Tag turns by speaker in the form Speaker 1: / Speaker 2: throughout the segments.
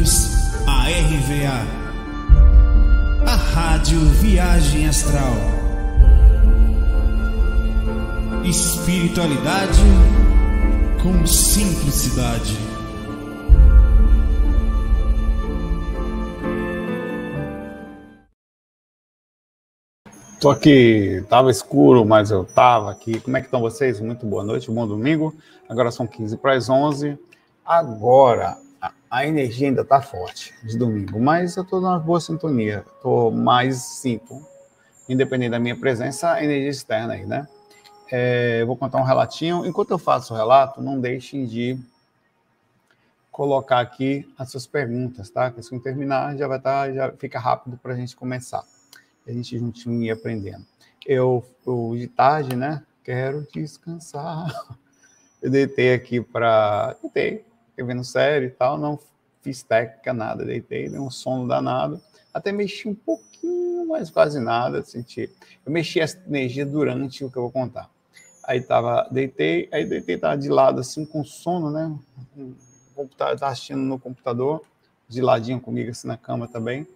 Speaker 1: ouvidos a RVA, a Rádio Viagem Astral. Espiritualidade com simplicidade.
Speaker 2: Tô aqui, tava escuro, mas eu tava aqui. Como é que estão vocês? Muito boa noite, bom domingo. Agora são 15 para as 11. Agora, a, energia ainda tá forte de domingo, mas eu tô numa boa sintonia. Tô mais simples, independente da minha presença, a energia externa aí, né? É, vou contar um relatinho. Enquanto eu faço o relato, não deixem de colocar aqui as suas perguntas, tá? Que se terminar, já vai estar, tá, já fica rápido para a gente começar a gente juntinho ia aprendendo. Eu, eu de tarde, né? Quero descansar. Eu deitei aqui para. Deitei, vendo série e tal, não fiz técnica, nada, deitei, dei um sono danado. Até mexi um pouquinho, mas quase nada, senti. Eu mexi essa energia durante o que eu vou contar. Aí tava, deitei, aí deitei, tava de lado, assim, com sono, né? Computador, tava assistindo no computador, de ladinho comigo, assim, na cama também,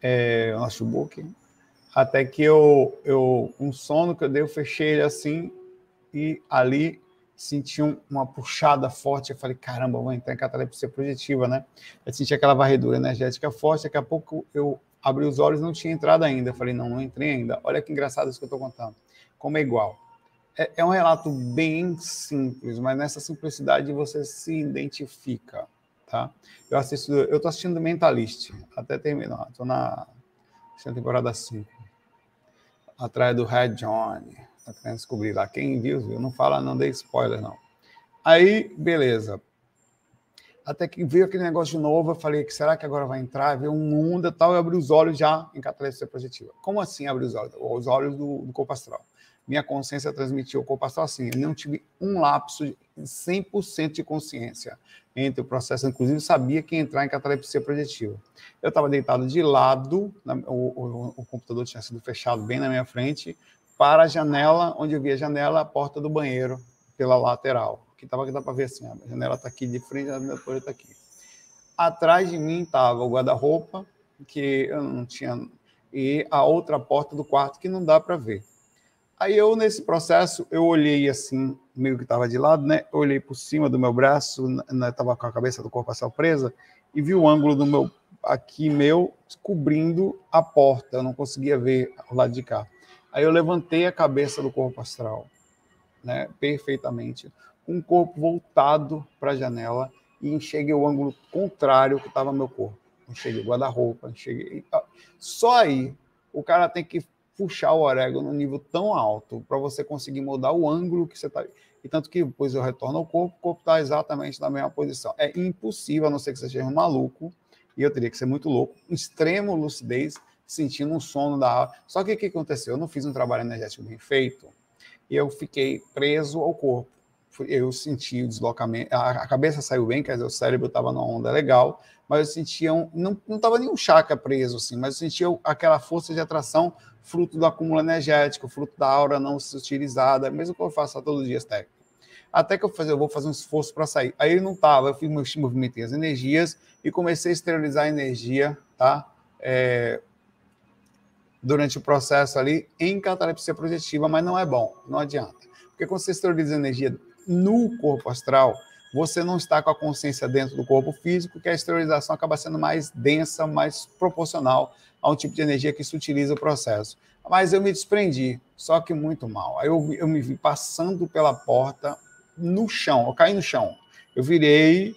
Speaker 2: é, notebook. Até que eu, eu, um sono que eu dei, eu fechei ele assim e ali senti um, uma puxada forte. Eu falei, caramba, vou entrar em catalepsia projetiva, né? Eu senti aquela varredura energética forte. Daqui a pouco eu abri os olhos não tinha entrado ainda. Eu falei, não, não entrei ainda. Olha que engraçado isso que eu estou contando. Como é igual. É, é, um relato bem simples, mas nessa simplicidade você se identifica, tá? Eu assisto, eu tô assistindo Mentalist, até terminar. Estou na, na temporada 5 atrás do Red Johnny. Tá querendo descobrir lá. Quem viu, viu. Não fala, não dei spoiler, não. Aí, beleza. Até que veio aquele negócio de novo, eu falei que será que agora vai entrar? Veio um e tal, e abri os olhos já em catalepsia positiva. Como assim abrir os olhos? Os olhos do, do corpo astral. Minha consciência transmitiu o corpo astral assim. Eu não tive um lapso de 100% de consciência entre o processo. Inclusive, sabia que ia entrar em catalepsia projetiva. Eu estava deitado de lado, o, o, o, computador tinha sido fechado bem na minha frente, para a janela, onde eu via a janela, a porta do banheiro, pela lateral. Que tava, que dá para ver assim, a janela está aqui de frente, a janela está aqui. Atrás de mim estava o guarda-roupa, que eu não tinha, e a outra porta do quarto que não dá para ver. Aí eu, nesse processo, eu olhei assim, meio que estava de lado, né? Olhei por cima do meu braço, estava com a cabeça do corpo presa, e vi o ângulo do meu, aqui meu, cobrindo a porta. Eu não conseguia ver o lado de cá. Aí eu levantei a cabeça do corpo astral, né? Perfeitamente, com o corpo voltado para a janela e enxerguei o ângulo contrário que estava meu corpo. Enxerguei guarda-roupa, enxerguei. Só aí o cara tem que puxar o orégano no nível tão alto para você conseguir mudar o ângulo que você está. E tanto que depois eu retorno ao corpo, o corpo está exatamente na mesma posição. É impossível, a não ser que você seja um maluco, e eu teria que ser muito louco, extremo lucidez, sentindo um sono da aula. Só que o que aconteceu? Eu não fiz um trabalho energético bem feito, e eu fiquei preso ao corpo. Eu senti o deslocamento, a cabeça saiu bem, quer dizer, o cérebro estava numa onda legal, mas eu sentia um, não estava nenhum chakra preso assim, mas eu sentia aquela força de atração fruto do acúmulo energético, fruto da aura não utilizada, mesmo que eu faça todos os dias técnico. Até que eu, eu vou fazer um esforço para sair. Aí ele não estava, eu fiz movimentei as energias e comecei a esterilizar a energia, tá? É, durante o processo ali em catalepsia projetiva, mas não é bom, não adianta. Porque quando você esteriliza energia no corpo astral, você não está com a consciência dentro do corpo físico, que a esterilização acaba sendo mais densa, mais proporcional a um tipo de energia que se utiliza o processo. Mas eu me desprendi, só que muito mal. Aí eu, eu me vi passando pela porta no chão, eu caí no chão. Eu virei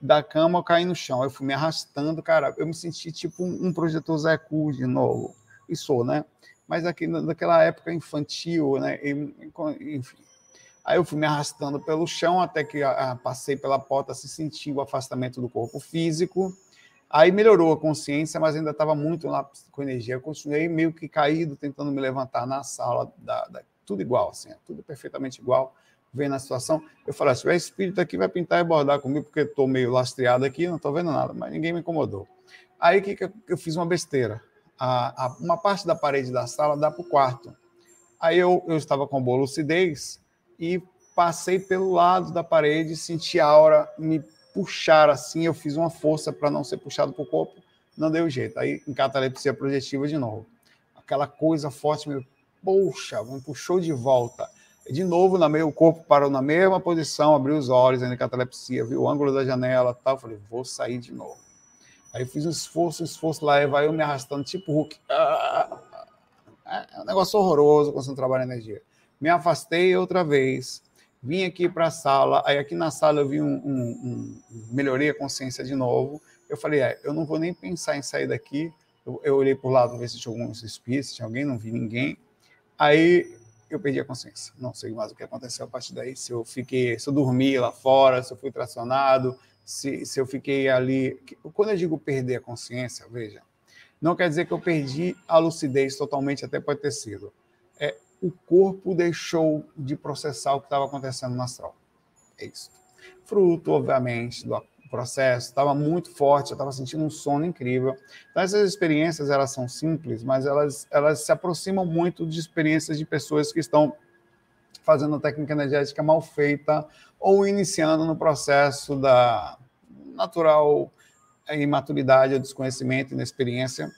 Speaker 2: da cama, eu caí no chão. Eu fui me arrastando, cara. Eu me senti tipo um, um projetor Zé Cu de novo. E sou, né? Mas aqui, naquela época infantil, né? Enfim. Aí eu fui me arrastando pelo chão até que a, a, passei pela porta, se senti o afastamento do corpo físico. Aí melhorou a consciência, mas ainda estava muito lá com energia. Eu continuei meio que caído, tentando me levantar na sala, da, da, tudo igual, assim, tudo perfeitamente igual. Vendo a situação, eu falei: se tiver espírito aqui, vai pintar e bordar comigo, porque estou meio lastreado aqui, não estou vendo nada, mas ninguém me incomodou. Aí que, que eu fiz uma besteira. A, a, uma parte da parede da sala dá para o quarto. Aí eu, eu estava com boa lucidez e passei pelo lado da parede, senti a aura me puxar assim, eu fiz uma força para não ser puxado para o corpo, não deu jeito. Aí em catalepsia projetiva de novo. Aquela coisa forte, meu, poxa, me puxou de volta. De novo, na meio, o corpo parou na mesma posição, abriu os olhos, ainda catalepsia, viu o ângulo da janela tal. Falei, vou sair de novo. Aí fiz um esforço, um esforço lá, e vai eu me arrastando, tipo Hulk. Ah, é um negócio horroroso quando você não trabalha energia. Me afastei outra vez, vim aqui para a sala, aí aqui na sala eu vi um, um, um, melhorei a consciência de novo. Eu falei, é, eu não vou nem pensar em sair daqui. Eu, eu olhei por lado para ver se tinha alguns espíritos, se tinha alguém, não vi ninguém. Aí eu perdi a consciência. Não sei mais o que aconteceu a partir daí. Se eu fiquei, se eu dormi lá fora, se eu fui tracionado, se, se eu fiquei ali. Quando eu digo perder a consciência, veja, não quer dizer que eu perdi a lucidez totalmente, até pode ter sido. É, o corpo deixou de processar o que estava acontecendo no astral. É isso. Fruto, obviamente, do processo, estava muito forte, eu estava sentindo um sono incrível. Então, essas experiências, elas são simples, mas elas, elas se aproximam muito de experiências de pessoas que estão fazendo técnica energética mal feita ou iniciando no processo da natural imaturidade, ou desconhecimento, inexperiência,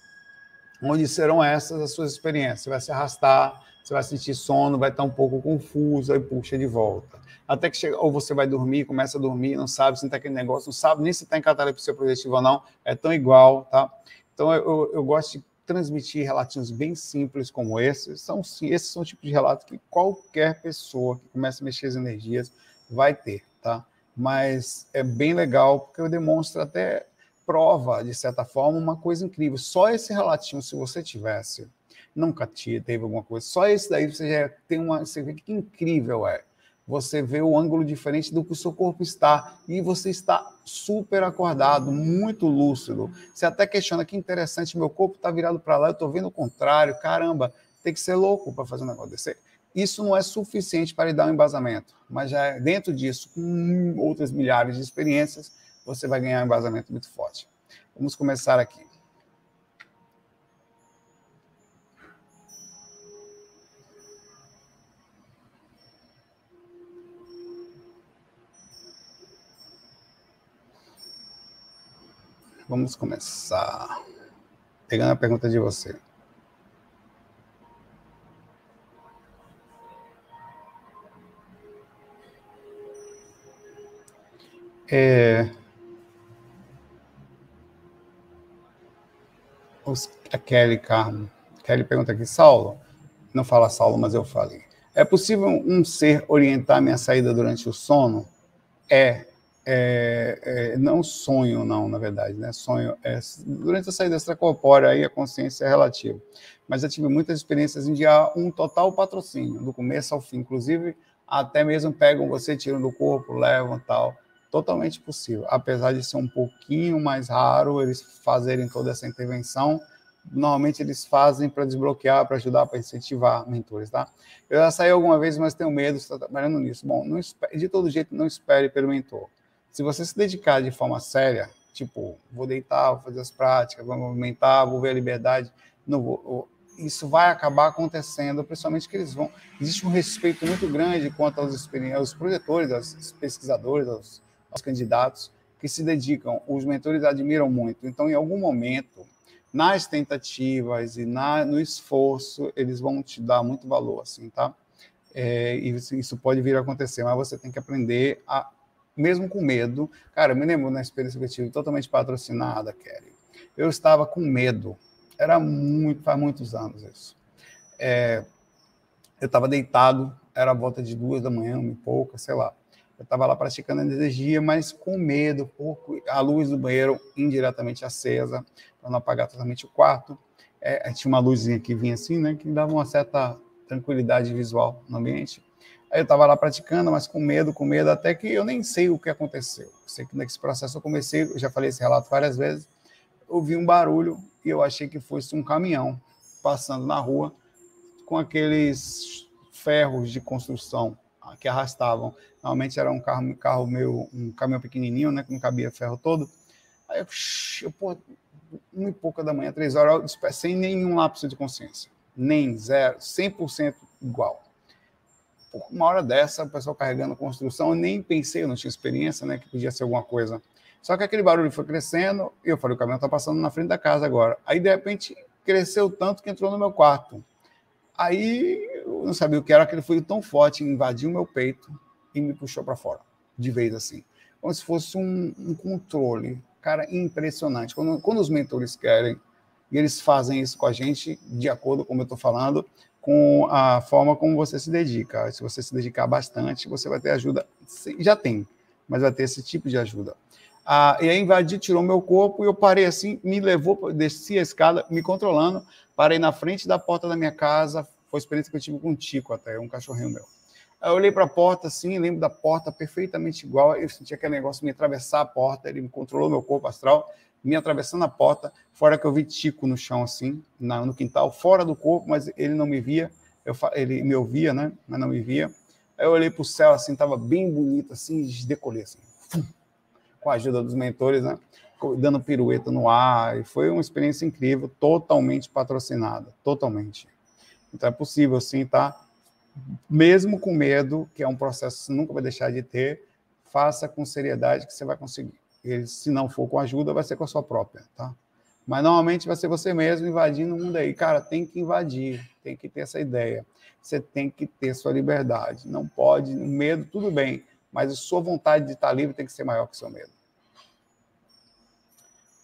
Speaker 2: onde serão essas as suas experiências. Você vai se arrastar, você vai sentir sono, vai estar um pouco confuso, aí puxa de volta. Até que chega, ou você vai dormir, começa a dormir, não sabe se está aquele negócio, não sabe nem se está em catalepsia projetiva ou não, é tão igual, tá? Então eu, eu, eu gosto de transmitir relatinhos bem simples como esses. São, esses são o tipo de relatos que qualquer pessoa que começa a mexer as energias vai ter, tá? Mas é bem legal porque demonstra até prova, de certa forma, uma coisa incrível. Só esse relatinho, se você tivesse, nunca teve alguma coisa, só esse daí você já tem uma. Você vê que incrível é. Você vê o ângulo diferente do que o seu corpo está e você está super acordado, muito lúcido. Você até questiona que interessante, meu corpo está virado para lá, eu estou vendo o contrário. Caramba, tem que ser louco para fazer um negócio desse. Isso não é suficiente para lhe dar um embasamento, mas já é dentro disso, com outras milhares de experiências, você vai ganhar um embasamento muito forte. Vamos começar aqui. Vamos começar. Pegando a pergunta de você. É, a Kelly Carmo. Kelly pergunta aqui, Saulo, não fala Saulo, mas eu falei. É possível um ser orientar minha saída durante o sono? É, é, é não sonho, não, na verdade, né? Sonho é durante a saída extracorpórea aí a consciência é relativa. Mas eu tive muitas experiências em dia um total patrocínio, do começo ao fim, inclusive até mesmo pegam você, tiram do corpo, levam tal totalmente possível. Apesar de ser um pouquinho mais raro eles fazerem toda essa intervenção, normalmente eles fazem para desbloquear, para ajudar, para incentivar mentores, tá? Eu já saí alguma vez, mas tenho medo, estou trabalhando nisso. Bom, espere, de todo jeito, não espere pelo mentor. Se você se dedicar de forma séria, tipo, vou deitar, vou fazer as práticas, vou movimentar, vou ver a liberdade, não vou, isso vai acabar acontecendo, principalmente que eles vão. Existe um respeito muito grande quanto aos, aos projetores, aos pesquisadores, aos aos candidatos que se dedicam, os mentores admiram muito. Então, em algum momento, nas tentativas e na, no esforço, eles vão te dar muito valor, assim, tá? É, e isso pode vir a acontecer, mas você tem que aprender a, mesmo com medo. Cara, eu me lembro na experiência que eu tive totalmente patrocinada, Kelly. Eu estava com medo. Era muito, faz muitos anos isso. É, eu estava deitado, era a volta de duas da manhã, um pouco, sei lá. Eu estava lá praticando energia, mas com medo, pouco, a luz do banheiro indiretamente acesa, para não apagar totalmente o quarto. É, tinha uma luzinha que vinha assim, né, que dava uma certa tranquilidade visual no ambiente. Aí eu estava lá praticando, mas com medo, com medo, até que eu nem sei o que aconteceu. Sei que nesse processo eu comecei, eu já falei esse relato várias vezes, ouvi um barulho e eu achei que fosse um caminhão passando na rua com aqueles ferros de construção que arrastavam. Normalmente era um carro, um carro meu, um caminhão pequenininho, né, que não cabia ferro todo. Aí eu, eu pô, uma e pouca da manhã, três horas, sem nenhum lapso de consciência. Nem, zero, 100% igual. Uma hora dessa, o pessoal carregando construção, eu nem pensei, eu não tinha experiência, né, que podia ser alguma coisa. Só que aquele barulho foi crescendo, e eu falei, o caminhão está passando na frente da casa agora. Aí, de repente, cresceu tanto que entrou no meu quarto. Aí, eu não sabia o que era, aquele foi tão forte, invadiu meu peito e me puxou para fora, de vez assim. Como se fosse um, um controle. Cara, impressionante. Quando, quando os mentores querem, e eles fazem isso com a gente, de acordo com como eu estou falando, com a forma como você se dedica. Se você se dedicar bastante, você vai ter ajuda. Já tem, mas vai ter esse tipo de ajuda. Ah, e aí invadi, tirou meu corpo e eu parei assim, me levou, desci a escada, me controlando, parei na frente da porta da minha casa. Foi a experiência que eu tive com um Tico até, um cachorrinho meu. Aí eu olhei para a porta assim, lembro da porta perfeitamente igual. Eu senti aquele negócio me atravessar a porta, ele me controlou meu corpo astral me atravessando a porta, fora que eu vi Tico no chão, assim, na, no quintal, fora do corpo, mas ele não me via, eu, ele me ouvia, né, mas não me via. Aí eu olhei para o céu, assim, estava bem bonito, assim, decolei, assim, fum, com a ajuda dos mentores, né, dando pirueta no ar, e foi uma experiência incrível, totalmente patrocinada, totalmente. Então é possível, sim, tá? Mesmo com medo, que é um processo que você nunca vai deixar de ter, faça com seriedade que você vai conseguir. Ele, se não for com ajuda, vai ser com a sua própria, tá? Mas normalmente vai ser você mesmo invadindo o mundo aí. Cara, tem que invadir, tem que ter essa ideia. Você tem que ter sua liberdade. Não pode, medo, tudo bem, mas a sua vontade de estar livre tem que ser maior que o seu medo.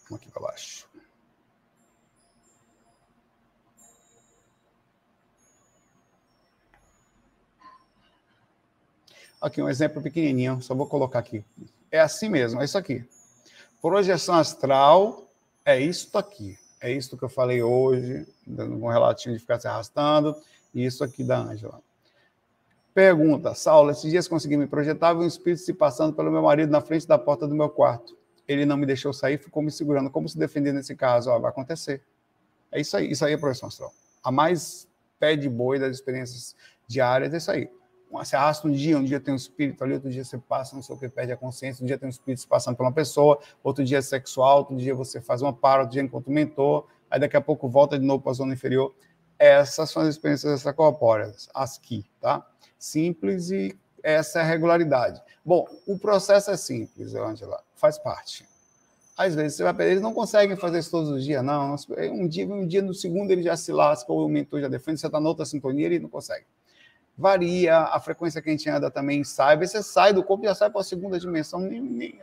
Speaker 2: Vamos aqui para baixo. Aqui um exemplo pequenininho, só vou colocar aqui. É assim mesmo, é isso aqui. Projeção astral é isso aqui. É isso que eu falei hoje, dando um relatinho de ficar se arrastando, e isso aqui da Ângela. Pergunta, Saulo, esses dias consegui me projetar, vi um espírito se passando pelo meu marido na frente da porta do meu quarto. Ele não me deixou sair, ficou me segurando. Como se defender nesse caso? Ó, vai acontecer. É isso aí, isso aí é projeção astral. A mais pé de boi das experiências diárias é isso aí você arrasta um dia, um dia tem um espírito ali, outro dia você passa, não sei o que, perde a consciência, um dia tem um espírito se passando por uma pessoa, outro dia é sexual, outro dia você faz uma para, outro dia encontra um mentor, aí daqui a pouco volta de novo para a zona inferior. Essas são as experiências extracorpóreas, as que, tá? Simples e essa é a regularidade. Bom, o processo é simples, Angela, faz parte. Às vezes você vai eles não conseguem fazer isso todos os dias, não. Um dia, um dia no segundo ele já se lasca, ou o mentor já defende, você está na outra sintonia, ele não consegue varia, a frequência que a gente anda também sai, você sai do corpo já sai para a segunda dimensão, nem, nem,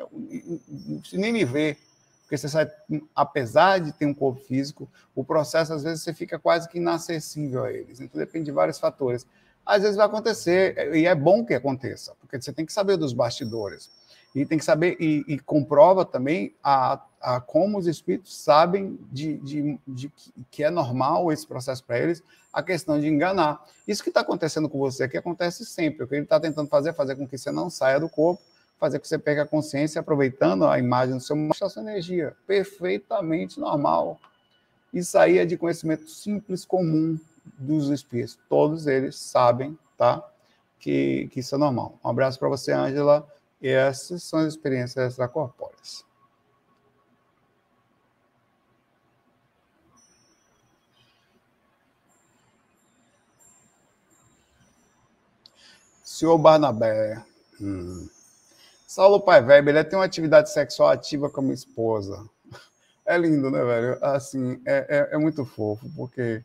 Speaker 2: nem me vê, porque você sai, apesar de ter um corpo físico, o processo às vezes você fica quase que inacessível a eles, então depende de vários fatores. Às vezes vai acontecer, e é bom que aconteça, porque você tem que saber dos bastidores. E tem que saber, e, e comprova também a, a, como os espíritos sabem de, de, de que é normal esse processo para eles, a questão de enganar. Isso que está acontecendo com você aqui acontece sempre. O que ele está tentando fazer é fazer com que você não saia do corpo, fazer com que você perca a consciência, aproveitando a imagem do seu mostrar sua energia. Perfeitamente normal. Isso aí é de conhecimento simples, comum dos espíritos. Todos eles sabem, tá? Que, que isso é normal. Um abraço para você, Ângela. E essas são as experiências extracorpóreas. Senhor Barnabé. Hum. Saulo Pai Velho, ele tem uma atividade sexual ativa com a minha esposa. É lindo, né, velho? Assim, é, é, é muito fofo, porque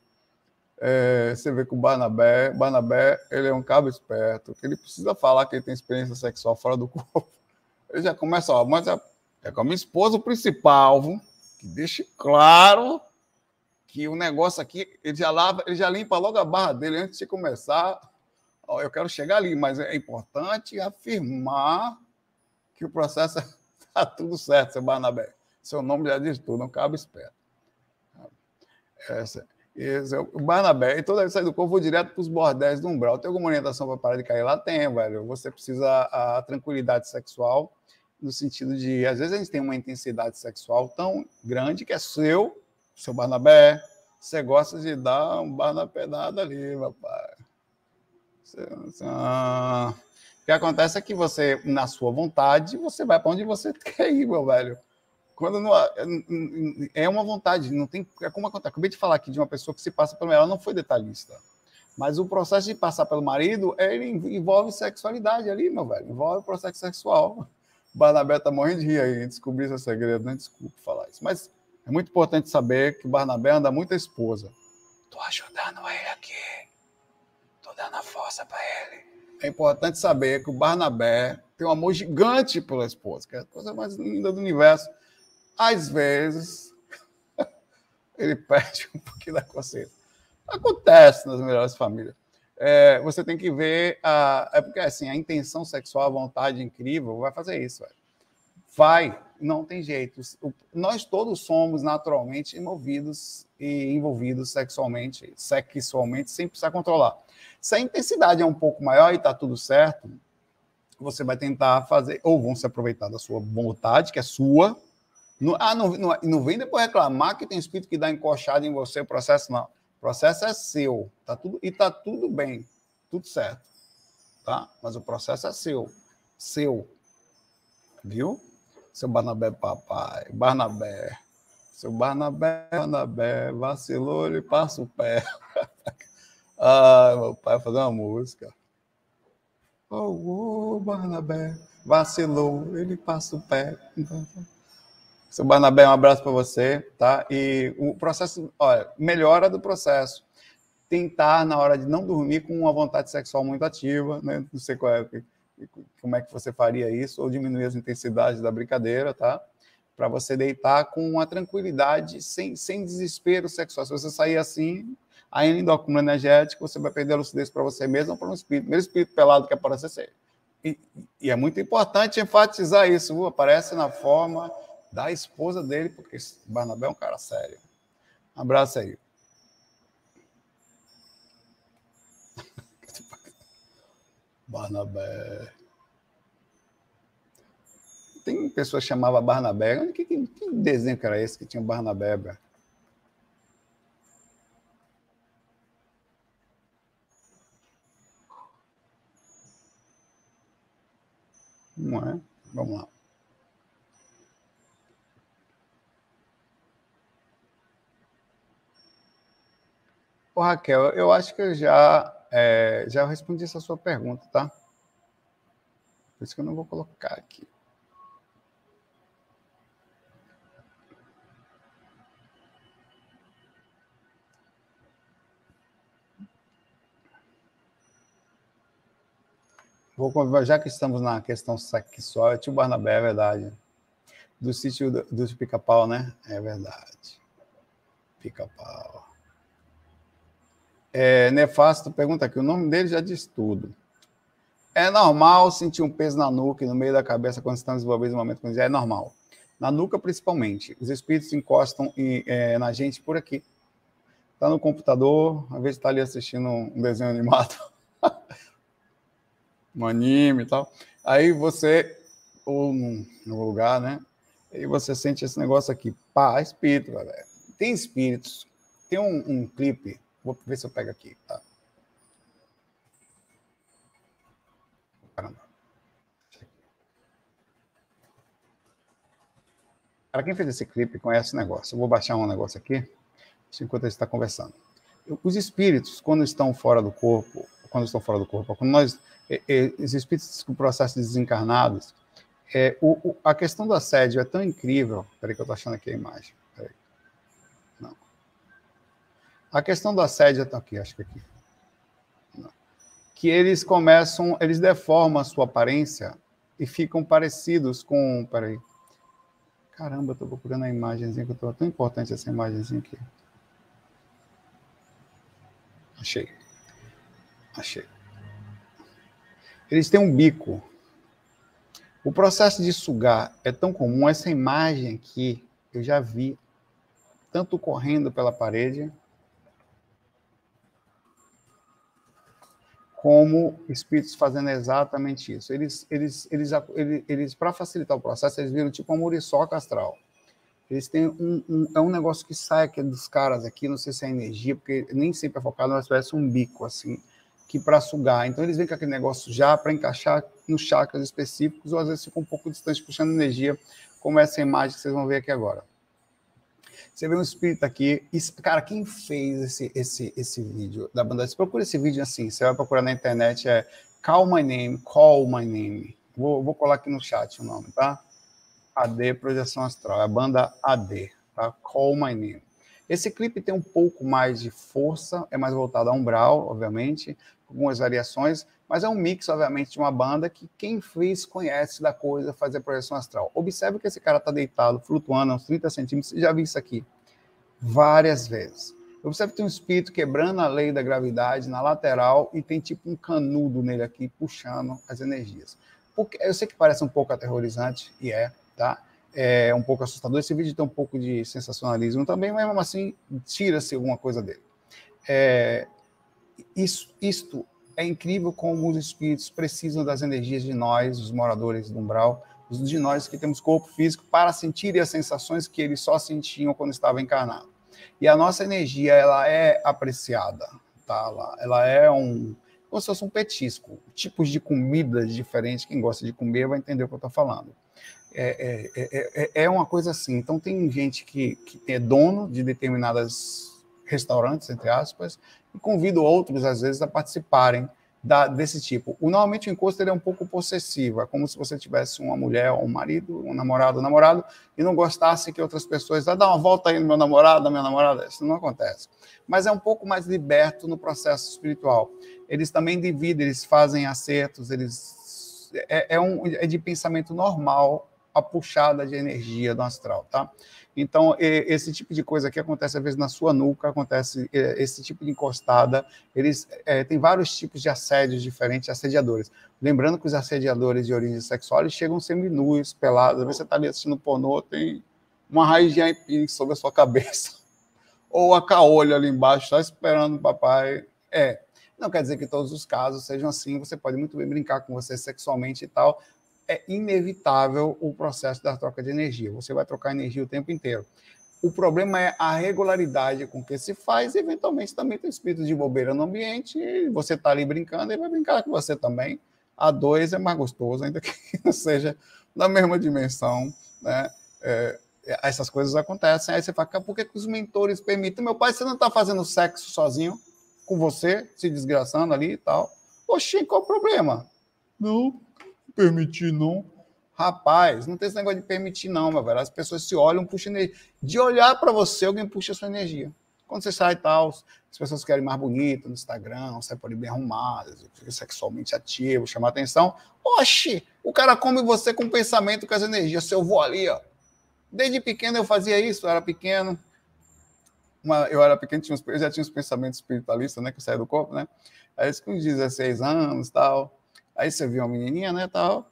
Speaker 2: é, você vê que o Barnabé, Barnabé, ele é um cabo esperto, que ele precisa falar que ele tem experiência sexual fora do corpo. Ele já começa, ó, mas é, é com a minha esposa principal, viu? que deixe claro que o negócio aqui, ele já lava, ele já limpa logo a barra dele antes de começar. Eu quero chegar ali, mas é importante afirmar que o processo está tudo certo, seu Barnabé. Seu nome já diz tudo, não cabe esperto. Essa, esse é o Barnabé. E toda vez sai do corpo, vou direto para os bordéis do umbral. Tem alguma orientação para parar de cair lá? Tem, velho. Você precisa a tranquilidade sexual, no sentido de, às vezes, a gente tem uma intensidade sexual tão grande que é seu, seu Barnabé. Você gosta de dar um barnapedada ali, papai. O que acontece é que você, na sua vontade, você vai para onde você quer ir, meu velho. Quando não, é uma vontade, não tem. É como acontece. Acabei de falar aqui de uma pessoa que se passa pelo. Ela não foi detalhista. Mas o processo de passar pelo marido, ele envolve sexualidade ali, meu velho. Envolve o processo sexual. O Barnabé tá morrendo de rir aí, descobrir esse segredo, né? Desculpe falar isso. Mas é muito importante saber que o Barnabé anda muito a esposa. Tô ajudando ele aqui. Dando a força para ele. É importante saber que o Barnabé tem um amor gigante pela esposa, que é a coisa mais linda do universo. Às vezes, ele perde um pouquinho da consciência. Acontece nas melhores famílias. É, você tem que ver. A, é porque assim, a intenção sexual, a vontade incrível, vai fazer isso. Velho. Vai, não tem jeito. Nós todos somos naturalmente envolvidos e envolvidos sexualmente, sexualmente, sem precisar controlar. Se a intensidade é um pouco maior e está tudo certo, você vai tentar fazer, ou vão se aproveitar da sua vontade, que é sua. Não, ah, não, não, não vem depois reclamar que tem espírito que dá encoxada em você, o processo não. O processo é seu, tá tudo, e tá tudo bem, tudo certo. Tá? Mas o processo é seu. Seu. Viu? Seu Barnabé papai, Barnabé. Seu Barnabé, Barnabé, vacilou, ele passa o pé. ah, meu pai vai fazer uma música. Oh, oh, Barnabé, vacilou, ele passa o pé. Seu Barnabé, um abraço para você, tá? E o processo, olha, melhora do processo. Tentar, na hora de não dormir, com uma vontade sexual muito ativa, né? Não sei qual é, como é que você faria isso, ou diminuir as intensidades da brincadeira, tá? Para você deitar com uma tranquilidade, sem, sem desespero sexual. Se você sair assim, ainda endócrino energético, você vai perder a lucidez para você mesmo ou para um espírito. Primeiro espírito pelado que aparece ser. E, e é muito importante enfatizar isso, viu? aparece na forma da esposa dele, porque Barnabé é um cara sério. Um abraço aí. Barnabé. Tem pessoas que chamavam Barnabé. Que, que, que desenho que era esse que tinha Barnabé? Bro? Não é? Vamos lá. Ô, Raquel, eu acho que eu já, é, já respondi essa sua pergunta, tá? Por isso que eu não vou colocar aqui. Vou, já que estamos na questão sexual, tio Barnabé, é verdade. Do sítio do, do pica-pau, né? É verdade. Pica-pau. É, Nefasto pergunta aqui, o nome dele já diz tudo. É normal sentir um peso na nuca e no meio da cabeça quando estamos envolvidos no momento com É normal. Na nuca, principalmente. Os espíritos encostam em, é, na gente por aqui. Está no computador, às vezes está ali assistindo um desenho animado. um anime e tal. Aí você, ou no lugar, né? E você sente esse negócio aqui. Pá, espírito, galera. Tem espíritos. Tem um, um clipe Vou ver se eu pego aqui, tá? Caramba. Para quem fez esse clipe, conhece o negócio. Eu vou baixar um negócio aqui, enquanto a gente está conversando. Os espíritos, quando estão fora do corpo, quando estão fora do corpo, quando nós, os espíritos com processo de desencarnados, é, o, o, a questão do assédio é tão incrível. Peraí que eu estou achando aqui a imagem. A questão do assédio está aqui, acho que aqui. Que eles começam, eles deformam a sua aparência e ficam parecidos com. Peraí. Caramba, estou procurando a imagenzinha que eu tô. Tão importante essa imagenzinha aqui. Achei. Achei. Eles têm um bico. O processo de sugar é tão comum. Essa imagem aqui eu já vi tanto correndo pela parede como espíritos fazendo exatamente isso. Eles, eles, eles, eles, eles para facilitar o processo, eles viram tipo uma muriçoca astral. Eles têm um, um, é um negócio que sai aqui dos caras aqui, não sei se é energia, porque nem sempre é focado, mas parece um bico assim, que para sugar. Então eles vêm com aquele negócio já para encaixar nos chakras específicos, ou às vezes fica um pouco distante puxando energia, como essa imagem que vocês vão ver aqui agora. Você vê um espírito aqui. Isso, cara, quem fez esse, esse, esse vídeo da banda? Você procura esse vídeo assim, você vai procurar na internet, é Call My Name, Call My Name. Vou, vou colar aqui no chat o nome, tá? AD Projeção Astral, é a banda AD, tá? Call My Name. Esse clipe tem um pouco mais de força, é mais voltado a umbral, obviamente, algumas variações, mas é um mix, obviamente, de uma banda que quem fez conhece da coisa, fazer projeção astral. Observe que esse cara está deitado, flutuando uns 30 centímetros, já viu isso aqui várias vezes. Observe que tem um espírito quebrando a lei da gravidade na lateral e tem tipo um canudo nele aqui, puxando as energias. Porque, eu sei que parece um pouco aterrorizante, e é, tá? é um pouco assustador. Esse vídeo tem um pouco de sensacionalismo também, mas mesmo assim tira-se alguma coisa dele. É, isso, isto é incrível como os espíritos precisam das energias de nós, os moradores do umbral, de nós que temos corpo físico, para sentirem as sensações que eles só sentiam quando estavam encarnados. E a nossa energia, ela é apreciada, tá? Ela, ela é um, como se fosse um petisco, tipos de comidas diferentes. Quem gosta de comer vai entender o que eu estou falando. É, é, é, é, uma coisa assim. Então, tem gente que, que é dono de determinadas restaurantes, entre aspas, e convido outros, às vezes, a participarem da, desse tipo. O, normalmente, o encosto ele é um pouco possessivo. É como se você tivesse uma mulher, um marido, um namorado, um namorado, e não gostasse que outras pessoas, ah, dá uma volta aí no meu namorado, na minha namorada. Isso não acontece. Mas é um pouco mais liberto no processo espiritual. Eles também dividem, eles fazem acertos, eles é, é, um, é de pensamento normal a puxada de energia do astral, tá? Então, esse tipo de coisa que acontece às vezes na sua nuca, acontece esse tipo de encostada, eles é, tem vários tipos de assédios diferentes, assediadores. Lembrando que os assediadores de origem sexual eles chegam semi-nus, pelados, às vezes você está ali assistindo pornô, tem uma raiz de aipim sobre a sua cabeça, ou a caolho ali embaixo, está esperando o papai. É, não quer dizer que todos os casos sejam assim, você pode muito bem brincar com você sexualmente e tal, é inevitável o processo da troca de energia. Você vai trocar energia o tempo inteiro. O problema é a regularidade com que se faz, e eventualmente também tem espírito de bobeira no ambiente, e você está ali brincando, ele vai brincar com você também. A dois é mais gostoso, ainda que não seja na mesma dimensão, né? É, essas coisas acontecem. Aí você fala, por que, que os mentores permitem? Meu pai, você não está fazendo sexo sozinho com você, se desgraçando ali e tal. Oxi, qual o problema? Não, permitir, não. Rapaz, não tem esse negócio de permitir, não, meu velho. As pessoas se olham, puxam energia. De olhar para você, alguém puxa a sua energia. Quando você sai e tal, as pessoas querem mais bonito no Instagram, por ali bem arrumadas, sexualmente ativo, chamar atenção. Oxi, o cara come você com pensamento, com as energias. Se eu vou ali, ó. Desde pequeno eu fazia isso, eu era pequeno. Uma, eu era pequeno, tinha uns, eu já tinha uns pensamentos espiritualistas, né? Que saia do corpo, né? Aí, com 16 anos tal. Aí você viu uma menininha, né, tal.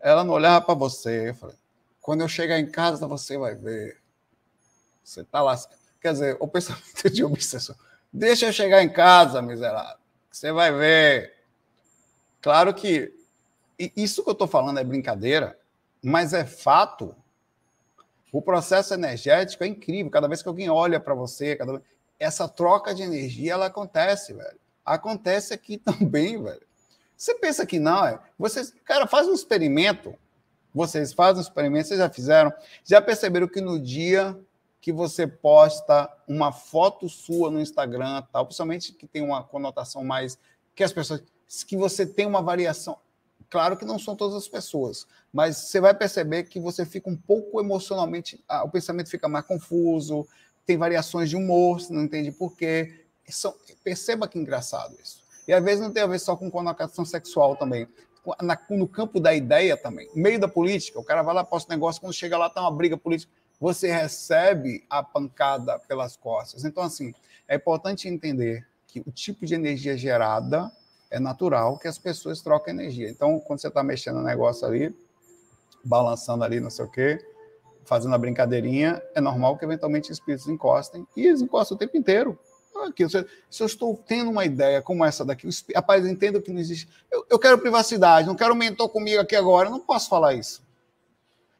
Speaker 2: Ela não olhava para você. Eu falei, quando eu chegar em casa, você vai ver. Você tá lascado. Quer dizer, o pensamento de obsessão. Deixa eu chegar em casa, miserável. Você vai ver. Claro que isso que eu estou falando é brincadeira, mas é fato. O processo energético é incrível. Cada vez que alguém olha para você, cada... essa troca de energia ela acontece, velho. Acontece aqui também, velho. Você pensa que não, é? Vocês, cara, faz um experimento. Vocês fazem um experimento, vocês já fizeram? Já perceberam que no dia que você posta uma foto sua no Instagram, tal, principalmente que tem uma conotação mais que as pessoas que você tem uma variação. Claro que não são todas as pessoas, mas você vai perceber que você fica um pouco emocionalmente, o pensamento fica mais confuso, tem variações de humor, você não entende por quê. perceba que engraçado isso. E às vezes não tem a ver só com conotação sexual também. Na, no campo da ideia também. No meio da política, o cara vai lá, posta um negócio, quando chega lá, tá uma briga política. Você recebe a pancada pelas costas. Então, assim, é importante entender que o tipo de energia gerada é natural que as pessoas trocam energia. Então, quando você está mexendo no negócio ali, balançando ali, não sei o quê, fazendo a brincadeirinha, é normal que eventualmente espíritos encostem, e eles encostam o tempo inteiro. Aqui, se, eu estou tendo uma ideia como essa daqui, rapaz, entendo que não existe. Eu, eu quero privacidade, não quero um mentor comigo aqui agora, não posso falar isso.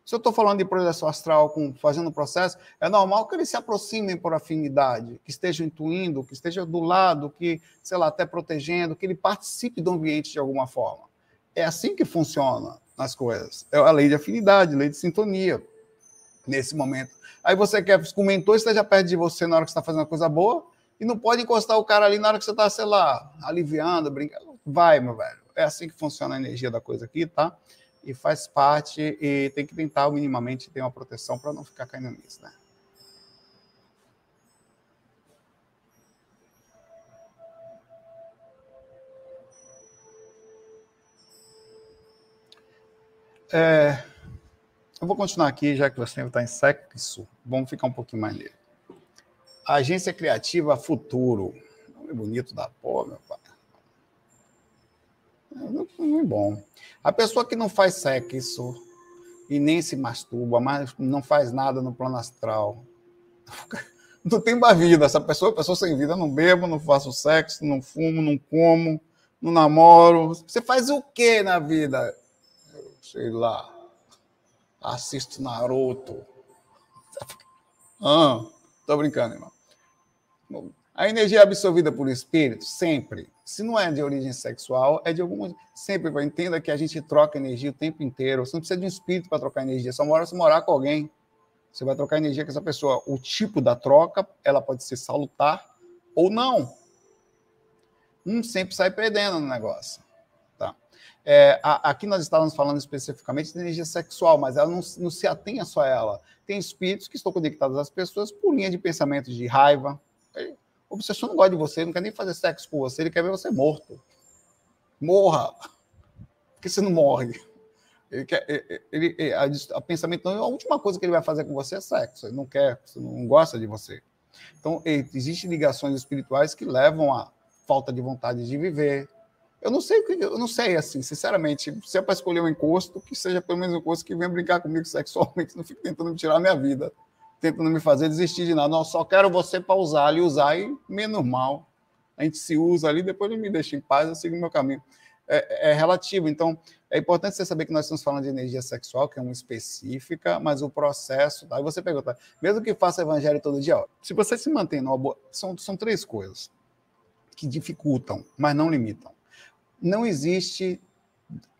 Speaker 2: Se eu estou falando de projeção astral, com, fazendo o processo, é normal que eles se aproximem por afinidade, que estejam intuindo, que estejam do lado, que, sei lá, até protegendo, que ele participe do ambiente de alguma forma. É assim que funciona as coisas. É a lei de afinidade, lei de sintonia. nesse momento. Aí você quer que o mentor esteja perto de você na hora que você está fazendo uma coisa boa e não pode encostar o cara ali na hora que você está, sei lá, aliviando, brincando. Vai, meu velho. É assim que funciona a energia da coisa aqui, tá? E faz parte e tem que tentar minimamente ter uma proteção para não ficar caindo nisso, né? É, eu vou continuar aqui, já que você está em sexo. Vamos ficar um pouquinho mais nele. Agência Criativa Futuro. Nome bonito da porra, meu pai. Não é bom. A pessoa que não faz sexo e nem se masturba, mas não faz nada no plano astral. Não tem mais vida. Essa pessoa é pessoa sem vida. Não bebo, não faço sexo, não fumo, não como, não namoro. Você faz o que na vida? sei lá, assisto Naruto. Ah, tô brincando, irmão. A energia é absorvida por espírito, sempre. Se não é de origem sexual, é de alguma. Sempre vai. Entenda que a gente troca energia o tempo inteiro. Você não precisa de um espírito para trocar energia. Só mora se morar com alguém. Você vai trocar energia com essa pessoa. O tipo da troca, ela pode ser salutar ou não. Um sempre sai perdendo no negócio. É, a, aqui nós estávamos falando especificamente de energia sexual, mas ela não, não se atenha só a ela. Tem espíritos que estão conectados às pessoas por linha de pensamento de raiva. O obsessor não gosta de você, não quer nem fazer sexo com você, ele quer ver você morto. Morra! Porque você não morre. Ele quer, ele, ele a, a, pensamento, a última coisa que ele vai fazer com você é sexo. Ele não quer, não gosta de você. Então, existem ligações espirituais que levam a falta de vontade de viver, eu não sei, eu não sei, assim, sinceramente, se é para escolher um encosto, que seja pelo menos um encosto que venha brincar comigo sexualmente, não fique tentando me tirar a minha vida, tentando me fazer desistir de nada. Não, só quero você para usar e usar e menos mal. A gente se usa ali, depois ele me deixa em paz, eu sigo o meu caminho. É, é, relativo. Então, é importante você saber que nós estamos falando de energia sexual, que é uma específica, mas o processo. Aí você pergunta, mesmo que faça evangelho todo dia, ó, se você se mantém numa boa. São, são três coisas que dificultam, mas não limitam não existe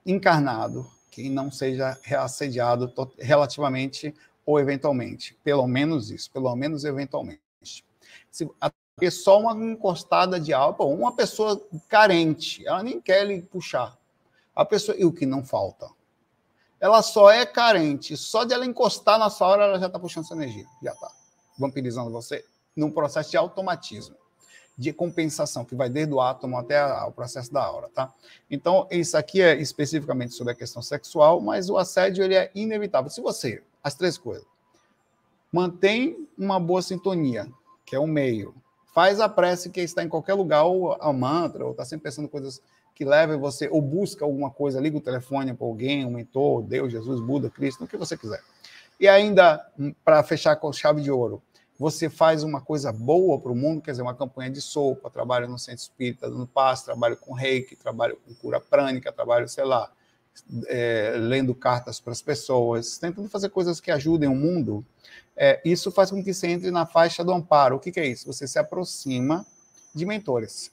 Speaker 2: encarnado que não seja assediado relativamente ou eventualmente. Pelo menos isso, pelo menos eventualmente. Se a pessoa uma encostada de álcool, uma pessoa carente, ela nem quer lhe puxar. A pessoa e o que não falta? Ela só é carente, só de ela encostar na sua hora, ela já está puxando sua energia, já está vampirizando você num processo de automatismo de compensação, que vai desde o átomo até o processo da aura, tá? Então, isso aqui é especificamente sobre a questão sexual, mas o assédio ele é inevitável. Se você, as três coisas, mantém uma boa sintonia, que é o meio, faz a prece que está em qualquer lugar, ou a mantra, ou está sempre pensando coisas que levem você, ou busca alguma coisa, liga o telefone para alguém, um mentor, Deus, Jesus, Buda, Cristo, o que você quiser. E ainda, hum, para fechar com chave de ouro, você faz uma coisa boa para o mundo, quer dizer, uma campanha de sopa, trabalho no centro espírita, no paz, trabalho com reiki, trabalho com cura prânica, trabalho, sei lá, é, lendo cartas para as pessoas, tentando fazer coisas que ajudem o mundo, é, isso faz com que você entre na faixa do amparo. O que, que é isso? Você se aproxima de mentores.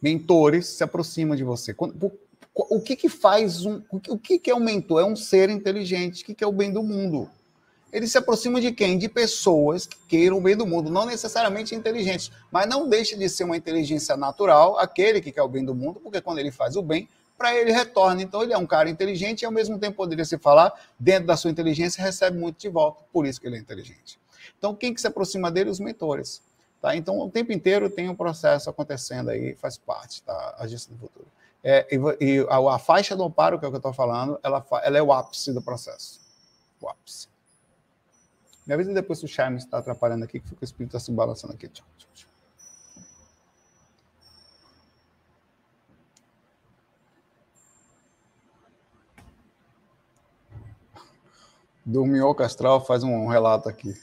Speaker 2: Mentores se aproximam de você. o que, que faz um. O que, que é um mentor? É um ser inteligente que quer o bem do mundo ele se aproxima de quem? De pessoas que queiram o bem do mundo, não necessariamente inteligentes, mas não deixa de ser uma inteligência natural, aquele que quer o bem do mundo, porque quando ele faz o bem, para ele retorna. Então ele é um cara inteligente e ao mesmo tempo poderia se falar, dentro da sua inteligência, recebe muito de volta, por isso que ele é inteligente. Então quem que se aproxima dele? Os mentores. Tá? Então o tempo inteiro tem um processo acontecendo aí, faz parte, tá? A gestão do futuro. É, e, e a, a, faixa do amparo, que é o que eu estou falando, ela, ela é o ápice do processo. O ápice. Me avisa depois se o charme está atrapalhando aqui, que fica o espírito se balançando aqui. Tchau, tchau, tchau. Dorminhoca Astral faz um relato aqui.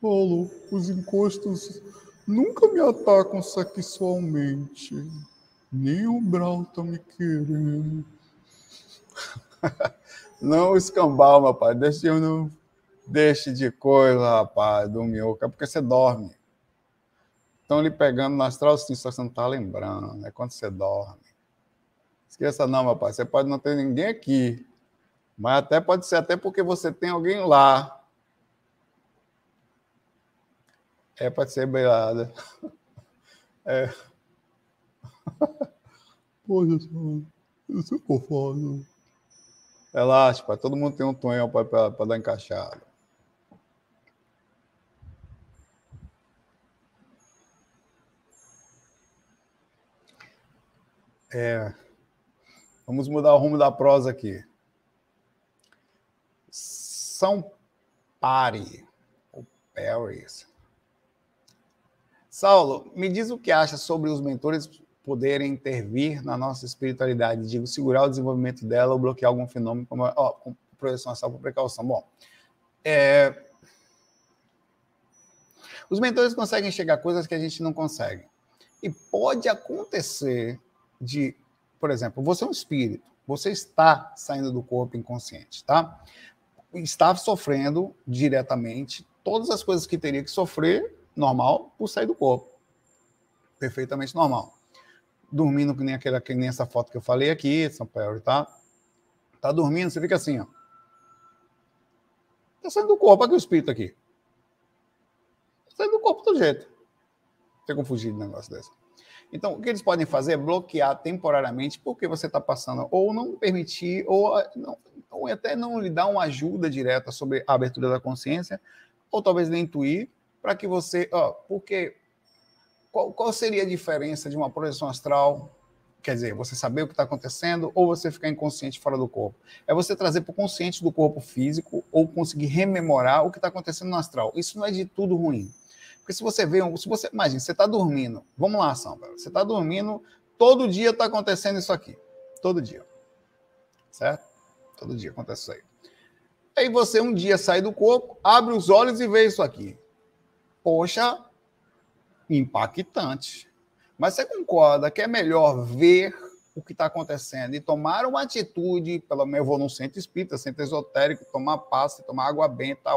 Speaker 2: Paulo, os encostos nunca me atacam sexualmente. Nem o Brau tá me querendo. não escambau, meu pai. Deixa eu não Deixe de coisa, rapaz, do minhoca, é porque você dorme. Estão lhe pegando no astral sim, só você não está lembrando. É quando você dorme. Esqueça não, meu pai. Você pode não ter ninguém aqui. Mas até pode ser até porque você tem alguém lá. É, pode ser beirada. É. Poxa, eu sou conforto. Relaxa, pai. Todo mundo tem um tonhão para dar encaixada. É, vamos mudar o rumo da prosa aqui. São Pare, ou Paris. Saulo, me diz o que acha sobre os mentores poderem intervir na nossa espiritualidade, digo, segurar o desenvolvimento dela ou bloquear algum fenômeno, como ó, com projeção astral por precaução. Bom, é... os mentores conseguem chegar a coisas que a gente não consegue. E pode acontecer de, por exemplo, você é um espírito, você está saindo do corpo inconsciente, tá? Está sofrendo diretamente todas as coisas que teria que sofrer normal por sair do corpo. Perfeitamente normal. Dormindo que nem aquela que nem essa foto que eu falei aqui, São Paulo, tá? Tá dormindo, você fica assim, ó. Tá saindo do corpo, aqui o espírito aqui. Tá saindo do corpo do jeito. Tem como fugir de um negócio desse. Então, o que eles podem fazer é bloquear temporariamente porque você está passando, ou não permitir, ou, não, ou até não lhe dar uma ajuda direta sobre a abertura da consciência, ou talvez lhe intuir, para que você. Ó, porque qual, qual seria a diferença de uma projeção astral? Quer dizer, você saber o que está acontecendo ou você ficar inconsciente fora do corpo? É você trazer para o consciente do corpo físico ou conseguir rememorar o que está acontecendo no astral. Isso não é de tudo ruim. Porque se você vê, se você, imagina, você está dormindo, vamos lá, ação, você está dormindo, todo dia está acontecendo isso aqui, todo dia, certo? Todo dia acontece isso aí. Aí você um dia sai do corpo, abre os olhos e vê isso aqui. Poxa, impactante. Mas você concorda que é melhor ver o que está acontecendo e tomar uma atitude, pelo menos eu vou num centro espírita, centro esotérico, tomar pasta, tomar água benta,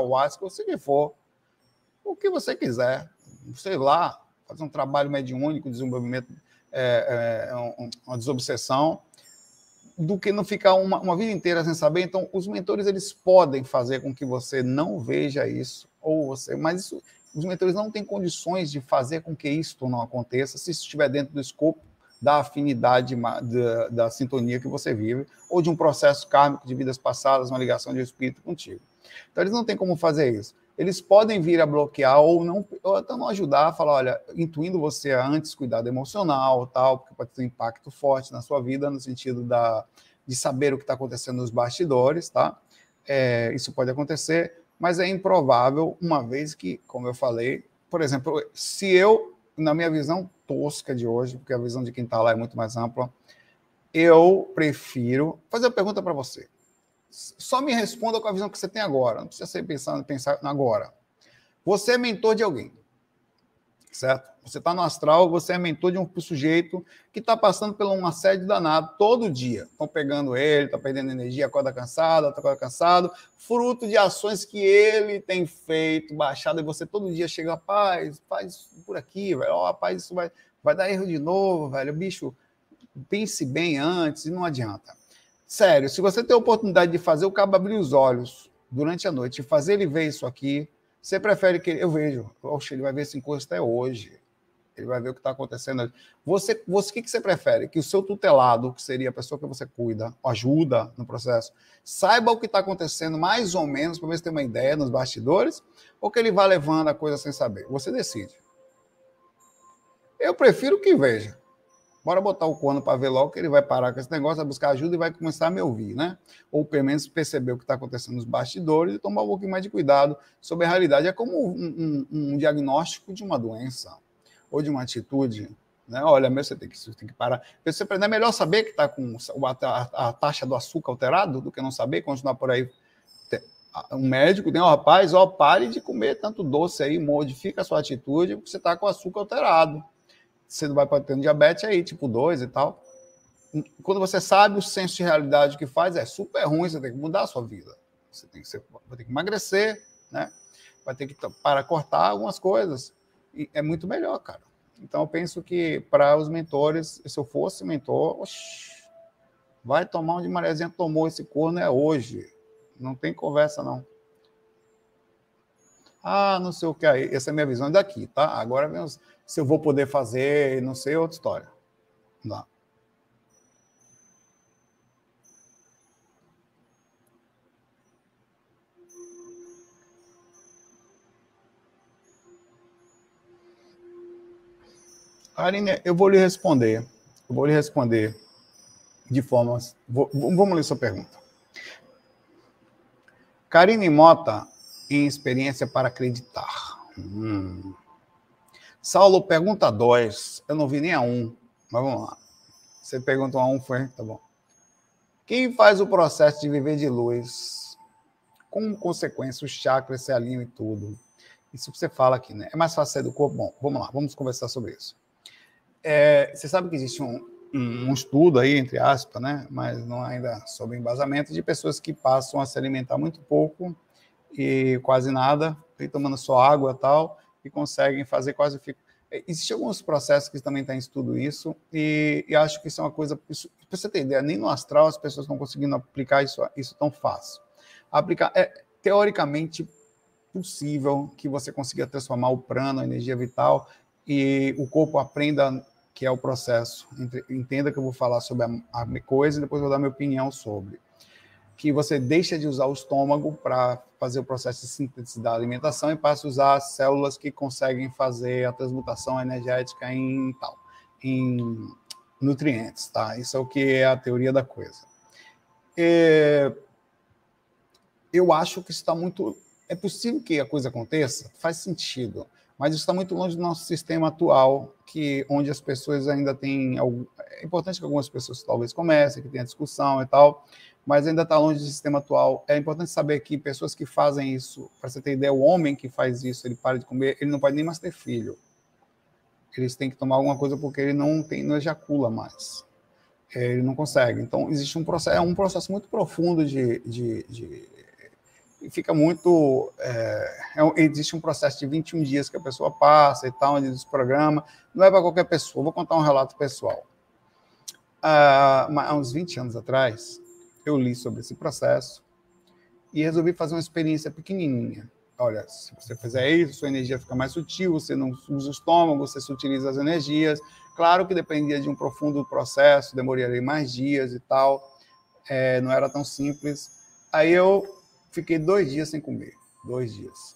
Speaker 2: se que for o que você quiser, sei lá, fazer um trabalho mediúnico, desenvolvimento, é, é, uma desobsessão, do que não ficar uma, uma vida inteira sem saber. Então, os mentores eles podem fazer com que você não veja isso, ou você, mas isso, os mentores não têm condições de fazer com que isto não aconteça se estiver dentro do escopo da afinidade da, da, sintonia que você vive, ou de um processo kármico de vidas passadas, uma ligação de espírito contigo. Então, eles não têm como fazer isso eles podem vir a bloquear ou não, ou até não ajudar a falar, olha, intuindo você a antes cuidado emocional, tal, porque pode ter um impacto forte na sua vida no sentido da, de saber o que está acontecendo nos bastidores, tá? É, isso pode acontecer, mas é improvável, uma vez que, como eu falei, por exemplo, se eu, na minha visão tosca de hoje, porque a visão de quem está lá é muito mais ampla, eu prefiro fazer uma pergunta para você. Só me responda com a visão que você tem agora. Não precisa ser pensando pensar agora. Você é mentor de alguém, certo? Você está no astral, você é mentor de um sujeito que está passando por um assédio danado todo dia. Estão pegando ele, está perdendo energia, acorda cansado, acorda cansado, fruto de ações que ele tem feito, baixado, e você todo dia chega, rapaz, faz por aqui, velho, oh, rapaz, isso vai, vai dar erro de novo, velho, bicho, pense bem antes, e não adianta. Sério, se você tem a oportunidade de fazer o cabo abrir os olhos durante a noite e fazer ele ver isso aqui, você prefere que ele... eu vejo, Oxe, ele vai ver esse encosto até hoje. Ele vai ver o que está acontecendo. Você, você, o que, que você prefere? Que o seu tutelado, que seria a pessoa que você cuida, ajuda no processo, saiba o que está acontecendo mais ou menos, para ver se tem uma ideia nos bastidores, ou que ele vá levando a coisa sem saber? Você decide. Eu prefiro que veja. Bora botar o corno para ver logo que ele vai parar com esse negócio, vai buscar ajuda e vai começar a me ouvir, né? Ou pelo menos perceber o que está acontecendo nos bastidores e tomar um pouquinho mais de cuidado sobre a realidade. É como um, um, um diagnóstico de uma doença ou de uma atitude. Né? Olha, meu, você tem que, você tem que parar. Você, é melhor saber que está com a, a, taxa do açúcar alterado do que não saber continuar por aí um médico tem, ó, rapaz, ó, pare de comer tanto doce aí, modifica a sua atitude, porque você está com açúcar alterado você não vai um diabetes aí, tipo 2 e tal. Quando você sabe o senso de realidade que faz, é super ruim, você tem que mudar a sua vida. Você tem que ser, vai ter que emagrecer, né? Vai ter que para cortar algumas coisas. E é muito melhor, cara. Então eu penso que para os mentores, se eu fosse mentor, oxi, Vai tomar onde Mariazinha tomou esse corno é hoje. Não tem conversa, não. Ah, não sei o que. Essa é a minha visão daqui, tá? Agora, se eu vou poder fazer, não sei, outra história. Não. Karine, eu vou lhe responder. Eu vou lhe responder de formas. Vou, vamos ler sua pergunta. Karine Mota, em experiência para acreditar. Hum. Saulo, pergunta dois. Eu não vi nem a um, mas vamos lá. Você perguntou a um, foi? Tá bom. Quem faz o processo de viver de luz? Como consequência, os chakras se alinham e tudo. Isso que você fala aqui, né? É mais fácil sair do corpo? Bom, vamos lá, vamos conversar sobre isso. É, você sabe que existe um, um, estudo aí, entre aspas, né? Mas não ainda sobre embasamento, de pessoas que passam a se alimentar muito pouco e quase nada, e tomando só água e tal, e conseguem fazer quase. É, Existem alguns processos que também estão em estudo isso, e, e, acho que isso é uma coisa. Para você ter ideia, nem no astral as pessoas estão conseguindo aplicar isso, isso tão fácil. Aplicar é teoricamente possível que você consiga transformar o prana, a energia vital, e o corpo aprenda que é o processo. Entenda que eu vou falar sobre a coisa e depois vou dar minha opinião sobre. Que você deixa de usar o estômago para fazer o processo de síntese da alimentação e passa a usar as células que conseguem fazer a transmutação energética em tal, em nutrientes, tá? Isso é o que é a teoria da coisa. É, eu acho que está muito. É possível que a coisa aconteça? Faz sentido mas está muito longe do nosso sistema atual, que onde as pessoas ainda têm. É importante que algumas pessoas talvez comecem, que tenha discussão e tal, mas ainda está longe do sistema atual. É importante saber que pessoas que fazem isso, para você ter ideia, o homem que faz isso, ele para de comer, ele não pode nem mais ter filho. Eles têm que tomar alguma coisa porque ele não tem, não ejacula mais. Ele não consegue. Então, existe um processo, é um processo muito profundo de, de, de fica muito. É, é, existe um processo de 21 dias que a pessoa passa e tal, onde programa. Não é para qualquer pessoa. Vou contar um relato pessoal. Ah, há uns 20 anos atrás, eu li sobre esse processo e resolvi fazer uma experiência pequenininha. Olha, se você fizer isso, sua energia fica mais sutil, você não usa o estômago, você utiliza as energias. Claro que dependia de um profundo processo, demoraria mais dias e tal, é, não era tão simples. Aí eu Fiquei dois dias sem comer. Dois dias.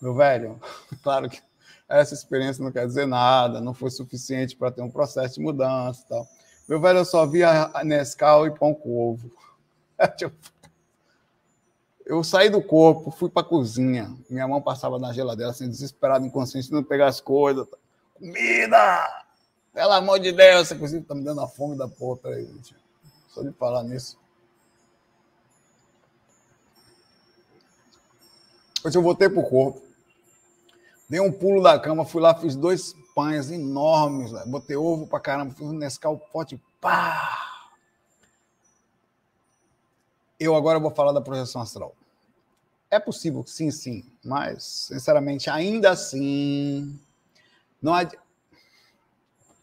Speaker 2: Meu velho, claro que essa experiência não quer dizer nada, não foi suficiente para ter um processo de mudança e tal. Meu velho, eu só via Nescau e pão com ovo. Eu saí do corpo, fui para a cozinha. Minha mão passava na geladeira, assim, desesperado, inconsciente, não pegar as coisas. Comida! Pelo amor de Deus, essa cozinha tá me dando a fome da porra. Peraí, gente. Só de falar nisso. Depois eu voltei pro corpo. Dei um pulo da cama, fui lá, fiz dois pães enormes, botei ovo pra caramba, fiz um Nescau pote, pá! Eu agora vou falar da projeção astral. É possível, sim, sim, mas, sinceramente, ainda assim, não há...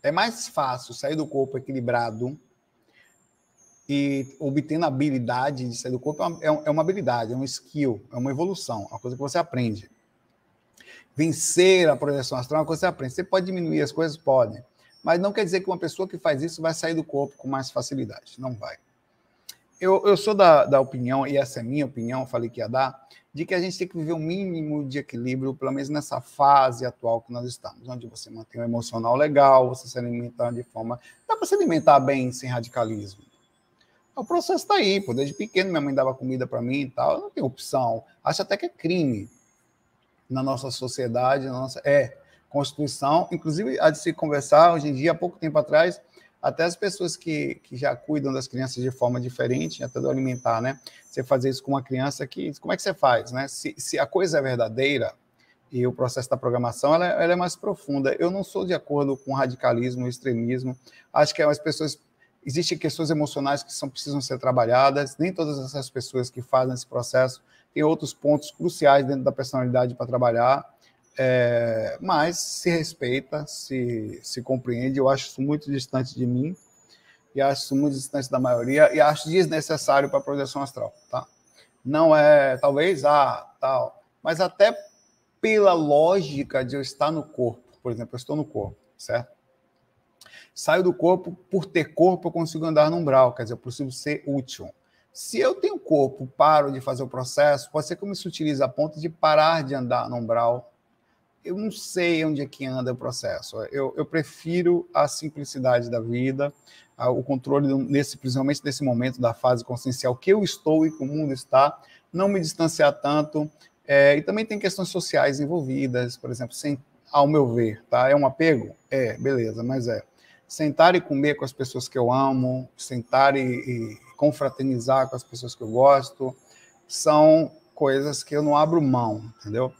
Speaker 2: é mais fácil sair do corpo equilibrado e obtendo a habilidade de sair do corpo é, é, é uma habilidade, é um skill, é uma evolução, é uma coisa que você aprende. Vencer a projeção astral é uma coisa que você aprende. Você pode diminuir as coisas? Pode. Mas não quer dizer que uma pessoa que faz isso vai sair do corpo com mais facilidade. Não vai. Eu, eu sou da, da opinião, e essa é minha opinião, falei que ia dar, de que a gente tem que viver um mínimo de equilíbrio, pelo menos nessa fase atual que nós estamos, onde você mantém o emocional legal, você se alimenta de forma. Dá para se alimentar bem sem radicalismo o processo está aí, pô. Desde pequeno minha mãe dava comida para mim e tal. Eu não tenho opção. Acho até que é crime na nossa sociedade, na nossa é Constituição. Inclusive, há de se conversar hoje em dia, há pouco tempo atrás, até as pessoas que, que já cuidam das crianças de forma diferente, até do alimentar, né? Você fazer isso com uma criança que. Como é que você faz, né? Se, se a coisa é verdadeira e o processo da programação ela, ela é mais profunda. Eu não sou de acordo com radicalismo, extremismo. Acho que as pessoas Existem questões emocionais que são, precisam ser trabalhadas. Nem todas essas pessoas que fazem esse processo têm outros pontos cruciais dentro da personalidade para trabalhar. É, mas se respeita, se, se compreende. Eu acho isso muito distante de mim. e acho muito distante da maioria e acho desnecessário para a projeção astral, tá? Não é, talvez, ah, tal, mas até pela lógica de eu estar no corpo, por exemplo, eu estou no corpo, certo? Saio do corpo, por ter corpo, eu consigo andar no umbral, quer dizer, eu preciso ser útil. Se eu tenho corpo, paro de fazer o processo, pode ser que eu me sutilize a ponto de parar de andar no umbral. Eu não sei onde é que anda o processo. Eu, eu prefiro a simplicidade da vida, o controle nesse, principalmente nesse momento da fase consciencial que eu estou e que o mundo está, não me distanciar tanto. É, e também tem questões sociais envolvidas, por exemplo, sem, ao meu ver, tá? É um apego? É, beleza, mas é sentar e comer com as pessoas que eu amo, sentar e confraternizar com as pessoas que eu gosto, são coisas que eu não abro mão, entendeu?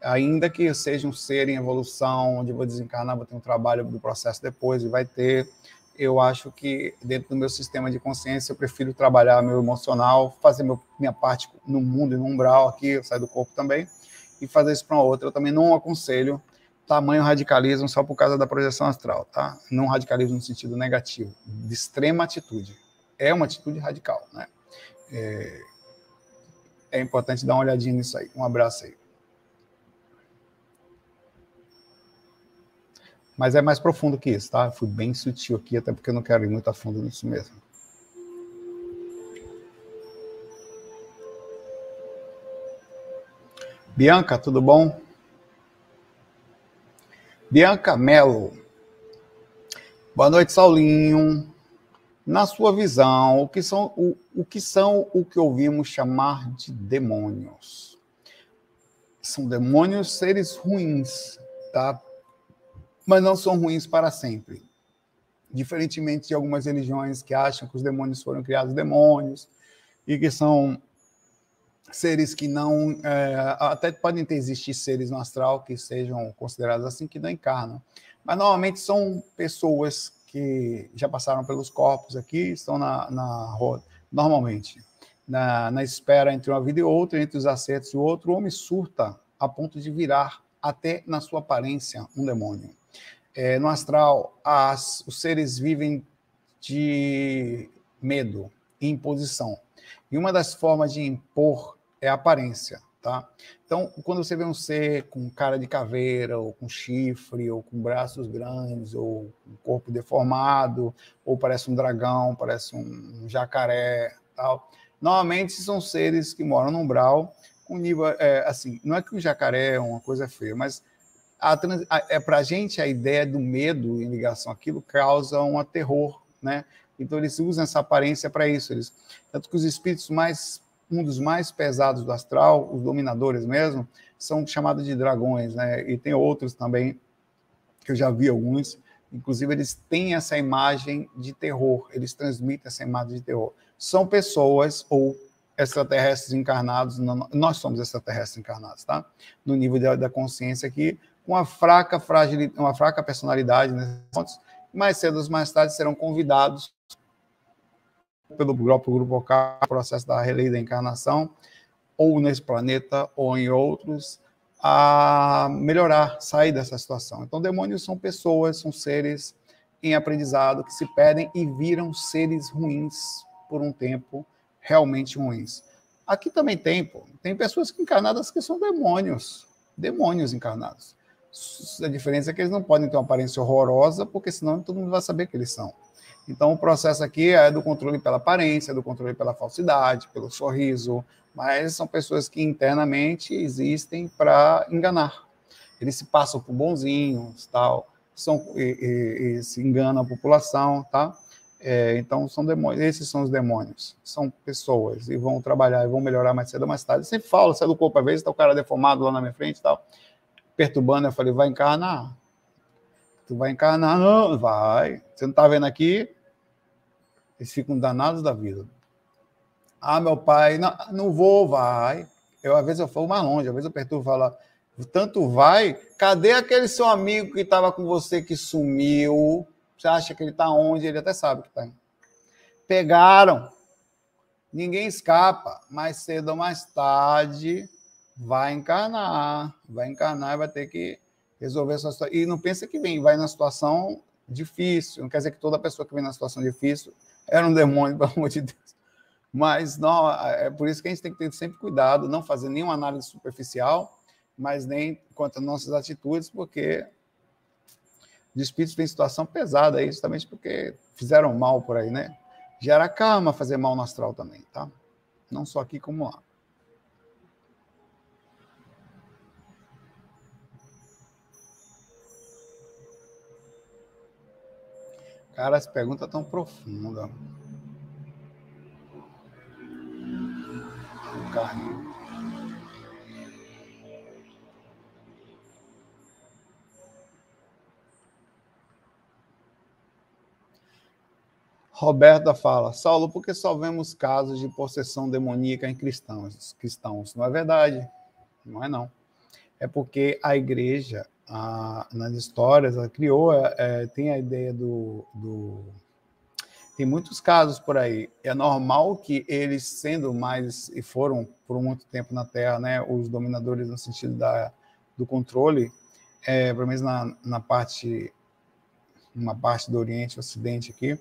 Speaker 2: Ainda que eu seja um ser em evolução, onde eu vou desencarnar, vou ter um trabalho do processo depois e vai ter, eu acho que dentro do meu sistema de consciência eu prefiro trabalhar meu emocional, fazer meu, minha parte no mundo e no umbral aqui, eu saio do corpo também, e fazer isso para uma outra. Eu também não aconselho tamanho radicalismo só por causa da projeção astral, tá? Não radicalismo no sentido negativo, de extrema atitude. É uma atitude radical, né? É, é importante dar uma olhadinha nisso aí. Um abraço aí. Mas é mais profundo que isso, tá? fui bem sutil aqui, até porque eu não quero ir muito a fundo nisso mesmo. Bianca, tudo bom? Bianca Mello. Boa noite, Saulinho. Na sua visão, o que são o, o que são o que ouvimos chamar de demônios? São demônios seres ruins, tá? Mas não são ruins para sempre. Diferentemente de algumas religiões que acham que os demônios foram criados demônios e que são seres que não. É, até podem ter existir seres no astral que sejam considerados assim, que não encarnam. Mas normalmente são pessoas que já passaram pelos corpos aqui, estão na, na roda, normalmente, na, na espera entre uma vida e outra, entre os acertos e o outro, o homem surta a ponto de virar até na sua aparência um demônio. É, no astral, as, os seres vivem de medo e imposição. E uma das formas de impor é a aparência, tá? Então, quando você vê um ser com cara de caveira, ou com chifre, ou com braços grandes, ou um corpo deformado, ou parece um dragão, parece um jacaré, tal. Normalmente são seres que moram no umbral, com nível, é, assim, não é que o jacaré é uma coisa feia, mas a, a, é para a gente a ideia do medo em ligação àquilo causa um terror, né? Então eles usam essa aparência para isso. Eles, tanto que os espíritos mais um dos mais pesados do astral, os dominadores mesmo, são chamados de dragões, né? E tem outros também, que eu já vi alguns, inclusive eles têm essa imagem de terror, eles transmitem essa imagem de terror. São pessoas ou extraterrestres encarnados, nós somos extraterrestres encarnados, tá? No nível da, consciência aqui, com uma fraca, fragil, uma fraca personalidade, né? mais cedo ou mais tarde serão convidados pelo próprio grupo local, processo da relei da encarnação, ou nesse planeta ou em outros, a melhorar, sair dessa situação. Então, demônios são pessoas, são seres em aprendizado que se perdem e viram seres ruins por um tempo, realmente ruins. Aqui também tem, pô, tem pessoas encarnadas que são demônios, demônios encarnados. A diferença é que eles não podem ter uma aparência horrorosa, porque senão todo mundo vai saber que eles são. Então, o processo aqui é do controle pela aparência, do controle pela falsidade, pelo sorriso, mas são pessoas que internamente existem para enganar. Eles se passam por bonzinhos, tal, são, e, e, e se enganam a população, tá? É, então, são demônios, esses são os demônios, são pessoas, e vão trabalhar, e vão melhorar mais cedo ou mais tarde. Eu sempre falo, sai do corpo, às vezes está o cara deformado lá na minha frente tal, perturbando, eu falei, vai encarnar? Tu vai encarnar? Não, vai. Você não está vendo aqui? Eles ficam danados da vida. Ah, meu pai, não, não vou, vai. Eu, às vezes, eu falo mais longe, às vezes eu perturbo falo, tanto vai, cadê aquele seu amigo que estava com você que sumiu? Você acha que ele está onde? Ele até sabe que está. Pegaram. Ninguém escapa. Mais cedo ou mais tarde, vai encarnar. Vai encarnar e vai ter que resolver essa situação. E não pensa que vem, vai na situação difícil, não quer dizer que toda pessoa que vem na situação difícil era um demônio, pelo amor de Deus. Mas não, é por isso que a gente tem que ter sempre cuidado, não fazer nenhuma análise superficial, mas nem quanto às nossas atitudes, porque os espíritos têm situação pesada aí, justamente porque fizeram mal por aí, né? Gera karma fazer mal no astral também, tá? Não só aqui como lá. Cara, as perguntas tão profundas. Roberta fala, Saulo, por que só vemos casos de possessão demoníaca em cristãos? cristãos? Não é verdade. Não é não. É porque a igreja a, nas histórias, ela criou, é, é, tem a ideia do, do, Tem muitos casos por aí. É normal que eles, sendo mais, e foram por muito tempo na Terra, né, os dominadores no sentido da, do controle, é, pelo menos na, na parte uma parte do Oriente, Ocidente aqui,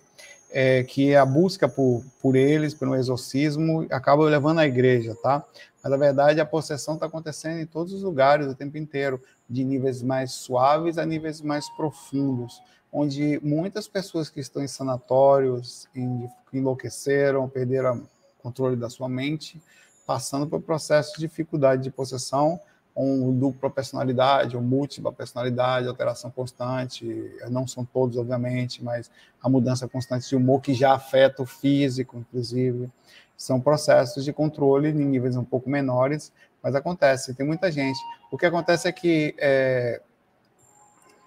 Speaker 2: é, que a busca por, por eles, pelo exorcismo, acaba levando à igreja, tá? Mas, na verdade, a possessão está acontecendo em todos os lugares o tempo inteiro, de níveis mais suaves a níveis mais profundos, onde muitas pessoas que estão em sanatórios, em, enlouqueceram, perderam o controle da sua mente, passando por processo de dificuldade de possessão, ou dupla personalidade, ou múltipla personalidade, alteração constante, não são todos, obviamente, mas a mudança constante de humor que já afeta o físico, inclusive. São processos de controle em níveis um pouco menores, mas acontece, tem muita gente. O que acontece é que é,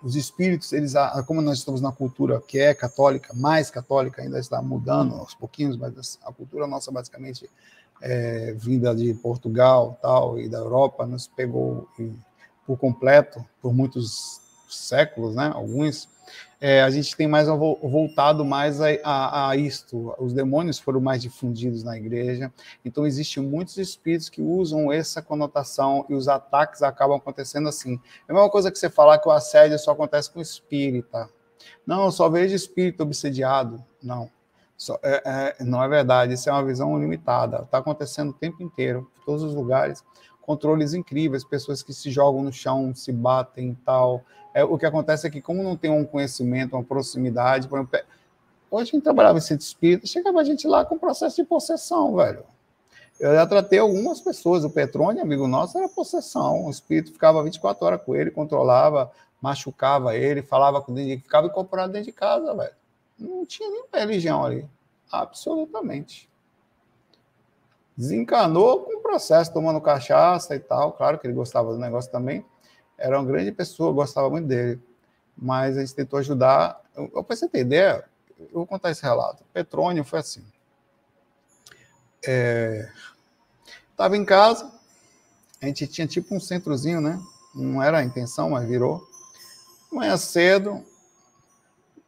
Speaker 2: os espíritos, eles, como nós estamos na cultura que é católica, mais católica, ainda está mudando aos pouquinhos, mas a cultura nossa basicamente é, vinda de Portugal tal e da Europa nos pegou por completo por muitos séculos, né? Alguns é, a gente tem mais voltado mais a, a, a, isto. Os demônios foram mais difundidos na igreja, então existem muitos espíritos que usam essa conotação e os ataques acabam acontecendo assim. É a mesma coisa que você falar que o assédio só acontece com espírita. Não, eu só vejo espírito obsediado. Não. Só, é, é, não é verdade, isso é uma visão limitada. Está acontecendo o tempo inteiro, em todos os lugares. Controles incríveis, pessoas que se jogam no chão, se batem e tal. É, o que acontece é que, como não tem um conhecimento, uma proximidade, por exemplo, hoje a gente trabalhava em centro espírita, chegava a gente lá com processo de possessão, velho. Eu já tratei algumas pessoas, o Petrônio, amigo nosso, era possessão. O espírito ficava 24 horas com ele, controlava, machucava ele, falava com ele, ficava incorporado dentro de casa, velho. Não tinha nem religião ali. Absolutamente. Desencanou com o processo, tomando cachaça e tal. Claro que ele gostava do negócio também. Era uma grande pessoa, gostava muito dele. Mas a gente tentou ajudar. Eu, para você ter ideia, eu vou contar esse relato. Petrônio foi assim. Estava é... em casa, a gente tinha tipo um centrozinho, né? Não era a intenção, mas virou. Manhã cedo,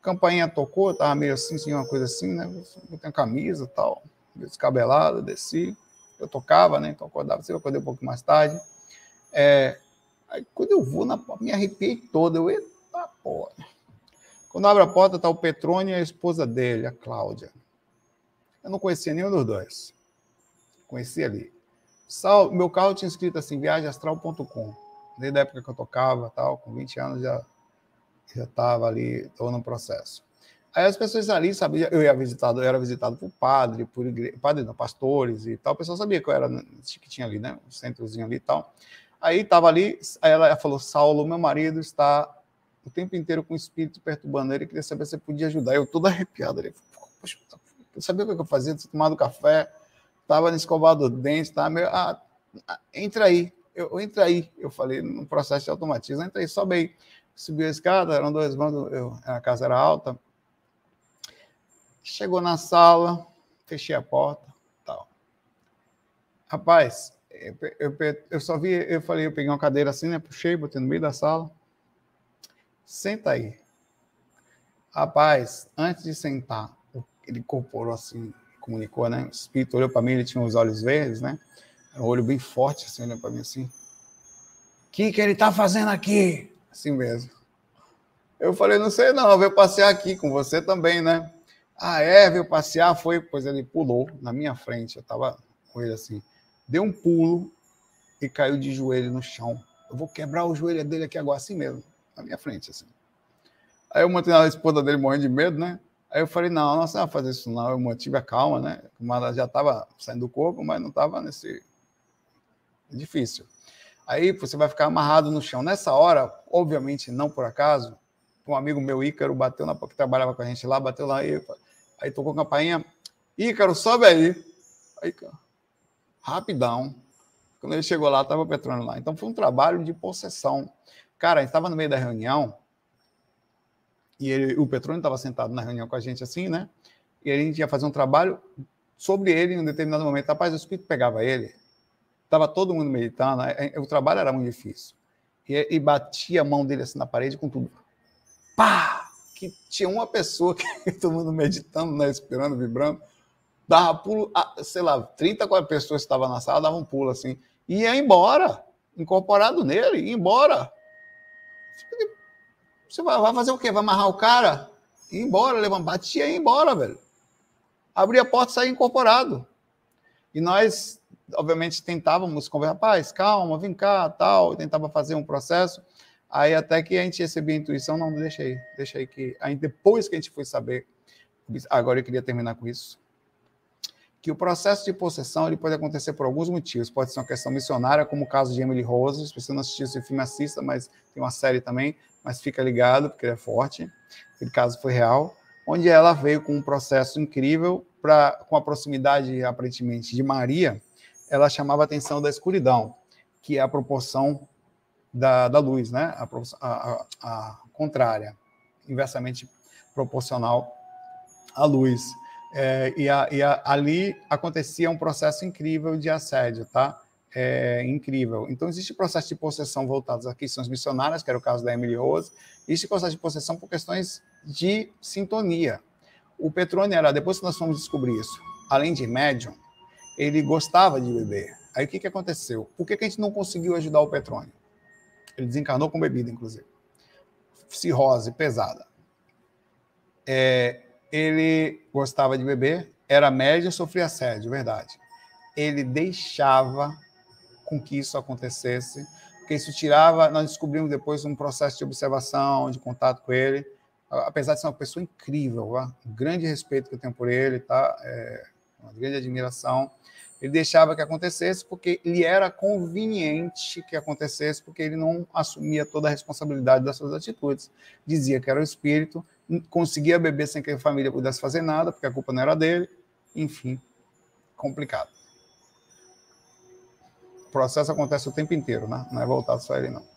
Speaker 2: campainha tocou, tava meio assim, uma coisa assim, né? Eu tenho camisa tal, descabelada, desci. Eu tocava, né? Então acordava, eu acordei um pouco mais tarde. É, aí quando eu vou na me arrepiei toda, eu, eita porra. Quando abre a porta, tá o Petrônio e a esposa dele, a Cláudia. Eu não conhecia nenhum dos dois. Conheci ali. Sal, meu carro tinha escrito assim, viagemastral.com. Desde a época que eu tocava, tal, com 20 anos já já estava ali, estou no processo. Aí as pessoas ali sabiam, eu ia visitado, eu era visitado por padre, por padre não, pastores e tal, o pessoal sabia que eu era, que tinha ali, né, um centrozinho ali e tal. Aí estava ali, aí ela falou, Saulo, meu marido está o tempo inteiro com o espírito perturbando ele, queria saber se podia ajudar. Eu todo arrepiado ali, poxa, eu sabia o que eu fazia, tinha tomado café, estava escovado o dente, estava meio, ah, ah, entra aí, eu, entra aí, eu falei, no processo de automatismo, entra aí, sobe aí subiu a escada, eram dois bandos, eu, a casa era alta. Chegou na sala, fechei a porta, tal. Rapaz, eu, eu, eu, só vi, eu falei, eu peguei uma cadeira assim, né? Puxei, botei no meio da sala. Senta aí. Rapaz, antes de sentar, ele incorporou assim, comunicou, né? O espírito olhou para mim, ele tinha os olhos verdes, né? Um olho bem forte, assim, olhando para mim assim. O que, que ele está fazendo aqui? Assim mesmo. Eu falei, não sei não, veio passear aqui com você também, né? Ah, é, veio passear, foi, pois ele pulou na minha frente, eu tava com ele assim, deu um pulo e caiu de joelho no chão. Eu vou quebrar o joelho dele aqui agora, assim mesmo, na minha frente, assim. Aí eu mantive a esposa dele morrendo de medo, né? Aí eu falei, não, não vai fazer isso não. Eu mantive a calma, né? Ela já estava saindo do corpo, mas não estava nesse... Difícil. Aí você vai ficar amarrado no chão. Nessa hora, obviamente, não por acaso, um amigo meu, Ícaro, bateu na que trabalhava com a gente lá, bateu lá, aí, aí tocou a campainha. Ícaro, sobe aí. Aí, rapidão. Quando ele chegou lá, estava o Petrônio lá. Então foi um trabalho de possessão. Cara, a gente estava no meio da reunião, e ele, o Petrônio estava sentado na reunião com a gente assim, né? E a gente ia fazer um trabalho sobre ele em um determinado momento. Rapaz, o Espírito pegava ele, estava todo mundo meditando, o trabalho era muito difícil. E, e batia a mão dele assim na parede com tudo. Pá! Que tinha uma pessoa que todo mundo meditando, né, esperando, vibrando, dava pulo, sei lá, 30, 40 pessoas que estavam na sala davam um pulo assim, e ia embora, incorporado nele, ia embora. Você vai, fazer o quê? Vai amarrar o cara? Ir embora, levar batia e ir embora, velho. Abrir a porta e sair incorporado. E nós, obviamente, tentávamos conversar, rapaz, calma, vem cá, tal, tentava fazer um processo. Aí até que a gente recebia a intuição, não, deixa aí, deixa aí que. Aí depois que a gente foi saber, agora eu queria terminar com isso que o processo de possessão ele pode acontecer por alguns motivos. Pode ser uma questão missionária, como o caso de Emily Rose. Se você não assistiu esse filme, assista, mas tem uma série também, mas fica ligado, porque ele é forte. Aquele caso foi real. Onde ela veio com um processo incrível, pra, com a proximidade, aparentemente, de Maria, ela chamava a atenção da escuridão, que é a proporção da, da luz, né? a, a, a contrária, inversamente proporcional à luz. É, e, a, e ali acontecia um processo incrível de assédio, tá? É, incrível. Então, existe processo de possessão voltados a questões missionárias, que era o caso da Emily Rose, existe processo de possessão por questões de sintonia. O Petrone era, depois que nós fomos descobrir isso, além de médium, ele gostava de beber. Aí o que, que aconteceu? Por que, que a gente não conseguiu ajudar o Petrone? Ele desencarnou com bebida, inclusive. Cirrose pesada. É, ele gostava de beber, era médio e sofria assédio, verdade. Ele deixava com que isso acontecesse, porque isso tirava, nós descobrimos depois um processo de observação, de contato com ele, apesar de ser uma pessoa incrível, um grande respeito que eu tenho por ele, tá? É uma grande admiração. Ele deixava que acontecesse porque lhe era conveniente que acontecesse, porque ele não assumia toda a responsabilidade das suas atitudes. Dizia que era o espírito, conseguia beber sem que a família pudesse fazer nada, porque a culpa não era dele. Enfim, complicado. O processo acontece o tempo inteiro, né? não é voltado só a ele, não.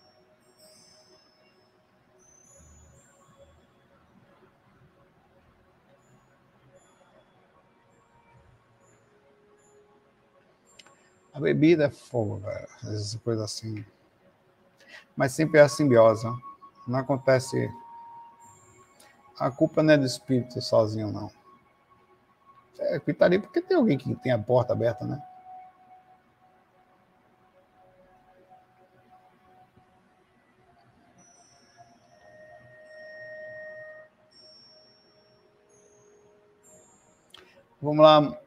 Speaker 2: Bebida é fogo, velho. Essas coisas assim. Mas sempre é a simbiose. Não acontece a culpa não é do espírito sozinho, não. É gritaria porque tem alguém que tem a porta aberta, né? Vamos lá.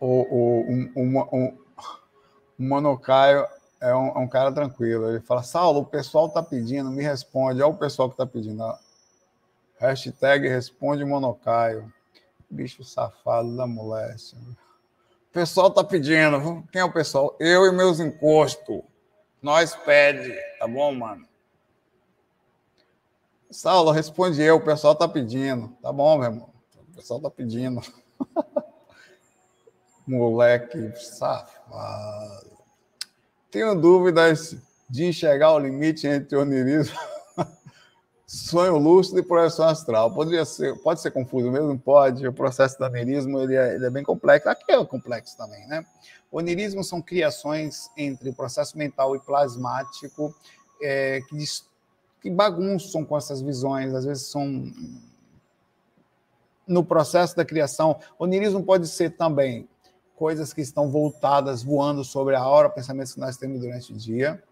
Speaker 2: O, o, um, um, um, monocaio é um, é um, cara tranquilo. Ele fala, Saulo, o pessoal está pedindo, me responde. Olha o pessoal que está pedindo. Ó. Hashtag responde monocaio. Bicho safado da moléstia. O pessoal está pedindo. Quem é o pessoal? Eu e meus encostos. Nós pede, tá bom, mano? Saulo, responde eu, o pessoal está pedindo. Tá bom, meu irmão. O pessoal está pedindo. Moleque safado. Tenho dúvidas de enxergar o limite entre onirismo, sonho lúcido e projeção astral. Poderia ser, pode ser confuso mesmo? Pode. O processo do onirismo ele é, ele é bem complexo. Aqui é complexo também, né? Onirismo são criações entre o processo mental e plasmático é, que, que bagunçam com essas visões, às vezes são no processo da criação. Onirismo pode ser também coisas que estão voltadas, voando sobre a hora, pensamentos que nós temos durante o dia,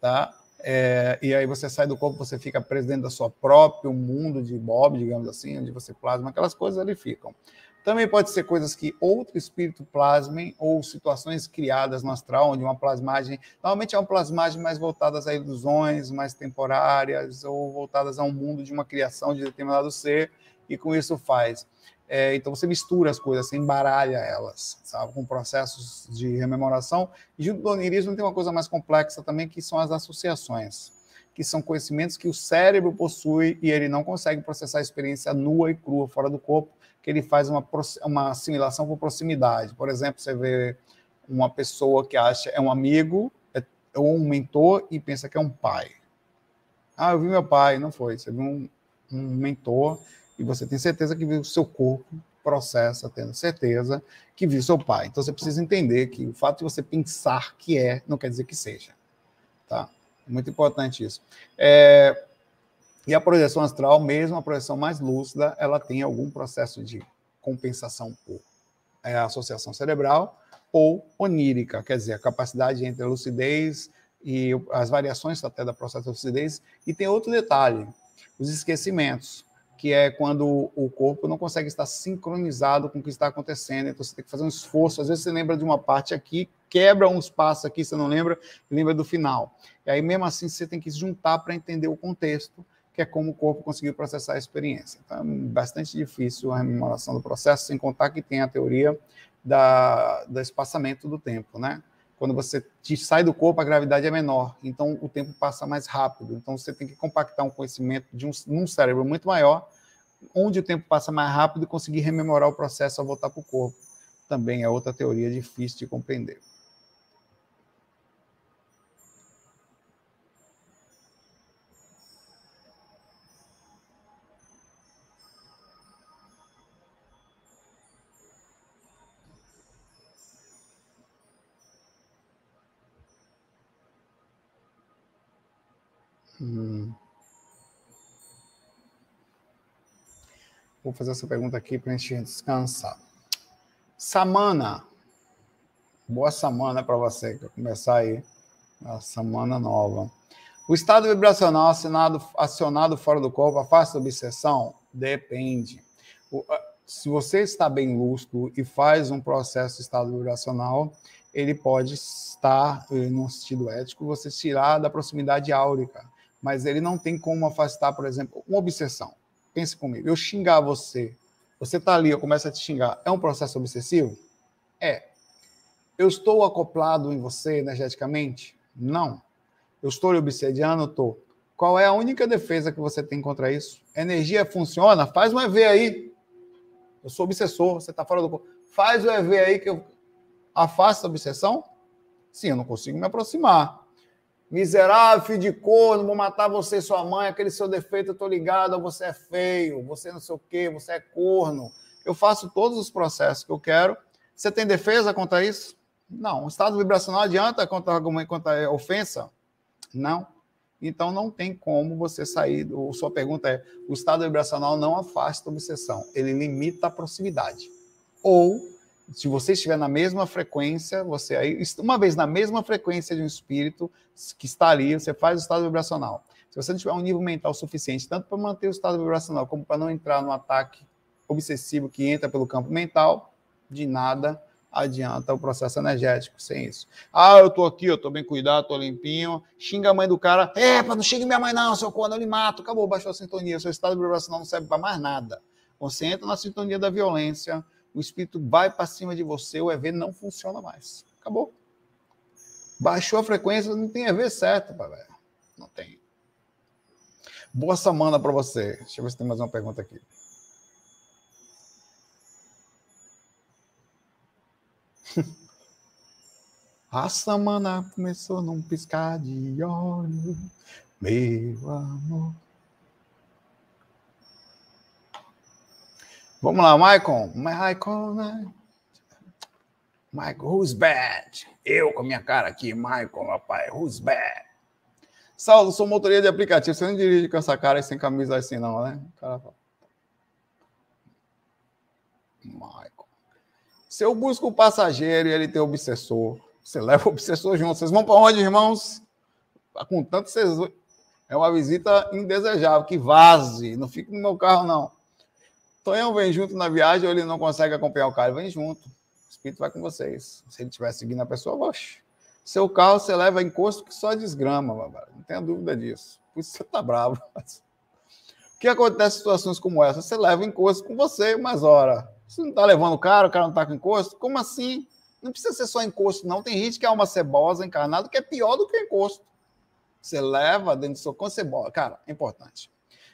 Speaker 2: tá? É, e aí você sai do corpo, você fica preso dentro da sua próprio mundo de Bob, digamos assim, onde você plasma aquelas coisas ali ficam. Também pode ser coisas que outro espírito plasmem ou situações criadas no astral, onde uma plasmagem, normalmente é uma plasmagem mais voltadas a ilusões, mais temporárias, ou voltadas a um mundo de uma criação de determinado ser, e com isso faz. É, então você mistura as coisas, você embaralha elas, sabe, com processos de rememoração. E junto do onirismo tem uma coisa mais complexa também, que são as associações, que são conhecimentos que o cérebro possui e ele não consegue processar a experiência nua e crua fora do corpo, que ele faz uma, uma assimilação por proximidade. Por exemplo, você vê uma pessoa que acha é um amigo é, ou um mentor e pensa que é um pai. Ah, eu vi meu pai, não foi. Você viu um, um mentor e você tem certeza que viu o seu corpo processa, tendo certeza que viu seu pai. Então você precisa entender que o fato de você pensar que é não quer dizer que seja. Tá? É muito importante isso. É, e a projeção astral, mesmo a projeção mais lúcida, ela tem algum processo de compensação por é, associação cerebral ou onírica, quer dizer, a capacidade entre a lucidez e as variações até da processo de lucidez. E tem outro detalhe, os esquecimentos, que é quando o corpo não consegue estar sincronizado com o que está acontecendo, então você tem que fazer um esforço. Às vezes você lembra de uma parte aqui, quebra um espaço aqui, você não lembra, lembra do final. E aí, mesmo assim, você tem que se juntar para entender o contexto que é como o corpo conseguiu processar a experiência. Então, é bastante difícil a rememoração do processo, sem contar que tem a teoria da, do espaçamento do tempo, né? Quando você sai do corpo, a gravidade é menor, então o tempo passa mais rápido. Então você tem que compactar um conhecimento de um, num cérebro muito maior, onde o tempo passa mais rápido e conseguir rememorar o processo ao voltar para o corpo. Também é outra teoria difícil de compreender. Hum. Vou fazer essa pergunta aqui para a gente descansar. Samana. Boa semana para você, que começar aí a semana nova. O estado vibracional acionado, acionado fora do corpo afasta a obsessão? Depende. O, se você está bem lúcido e faz um processo de estado vibracional, ele pode estar, eh, no sentido ético, você tirar da proximidade áurica mas ele não tem como afastar, por exemplo, uma obsessão. Pense comigo, eu xingar você, você está ali, eu começo a te xingar, é um processo obsessivo? É. Eu estou acoplado em você energeticamente? Não. Eu estou lhe obsediando? Estou. Qual é a única defesa que você tem contra isso? Energia funciona? Faz um EV aí. Eu sou obsessor, você está fora do corpo. Faz o EV aí que eu afasta a obsessão? Sim, eu não consigo me aproximar. Miserável, filho de corno, vou matar você e sua mãe, aquele seu defeito, eu tô ligado, você é feio, você não sei o quê, você é corno. Eu faço todos os processos que eu quero. Você tem defesa contra isso? Não. O estado vibracional adianta contra argumento, contra ofensa? Não. Então não tem como você sair. O, sua pergunta é: o estado vibracional não afasta a obsessão, ele limita a proximidade. Ou se você estiver na mesma frequência, você aí, uma vez na mesma frequência de um espírito que está ali, você faz o estado vibracional. Se você não tiver um nível mental suficiente, tanto para manter o estado vibracional, como para não entrar no ataque obsessivo que entra pelo campo mental, de nada adianta o processo energético sem isso. Ah, eu tô aqui, eu tô bem cuidado, tô limpinho. Xinga a mãe do cara. É, não xingue minha mãe não, seu corno, eu lhe mato. Acabou, baixou a sintonia. Seu estado vibracional não serve para mais nada. Você entra na sintonia da violência, o espírito vai para cima de você, o EV não funciona mais. Acabou. Baixou a frequência, não tem EV certo, papai. Não tem. Boa semana para você. Deixa eu ver se tem mais uma pergunta aqui. A semana começou num piscar de olhos, meu amor. Vamos lá, Michael. Michael, né? Michael, who's bad? Eu com a minha cara aqui, Michael, pai, who's bad? Saulo, sou motorista de aplicativo. Você não dirige com essa cara e sem camisa assim, não, né? cara fala. Michael. Se eu busco o passageiro e ele tem obsessor, você leva o obsessor junto. Vocês vão para onde, irmãos? Tá com tanto vocês. É uma visita indesejável, que vaze, não fique no meu carro, não. Tonhão vem junto na viagem ou ele não consegue acompanhar o carro, vem junto. O Espírito vai com vocês. Se ele estiver seguindo a pessoa, oxe. Seu carro você leva encosto que só desgrama, não tenha dúvida disso. Por isso você tá bravo. O que acontece em situações como essa? Você leva encosto com você, mas ora, você não tá levando o cara, o cara não tá com encosto? Como assim? Não precisa ser só encosto, não. Tem gente que é uma cebosa encarnada que é pior do que encosto. Você leva dentro do seu com cebola. Cara, é importante.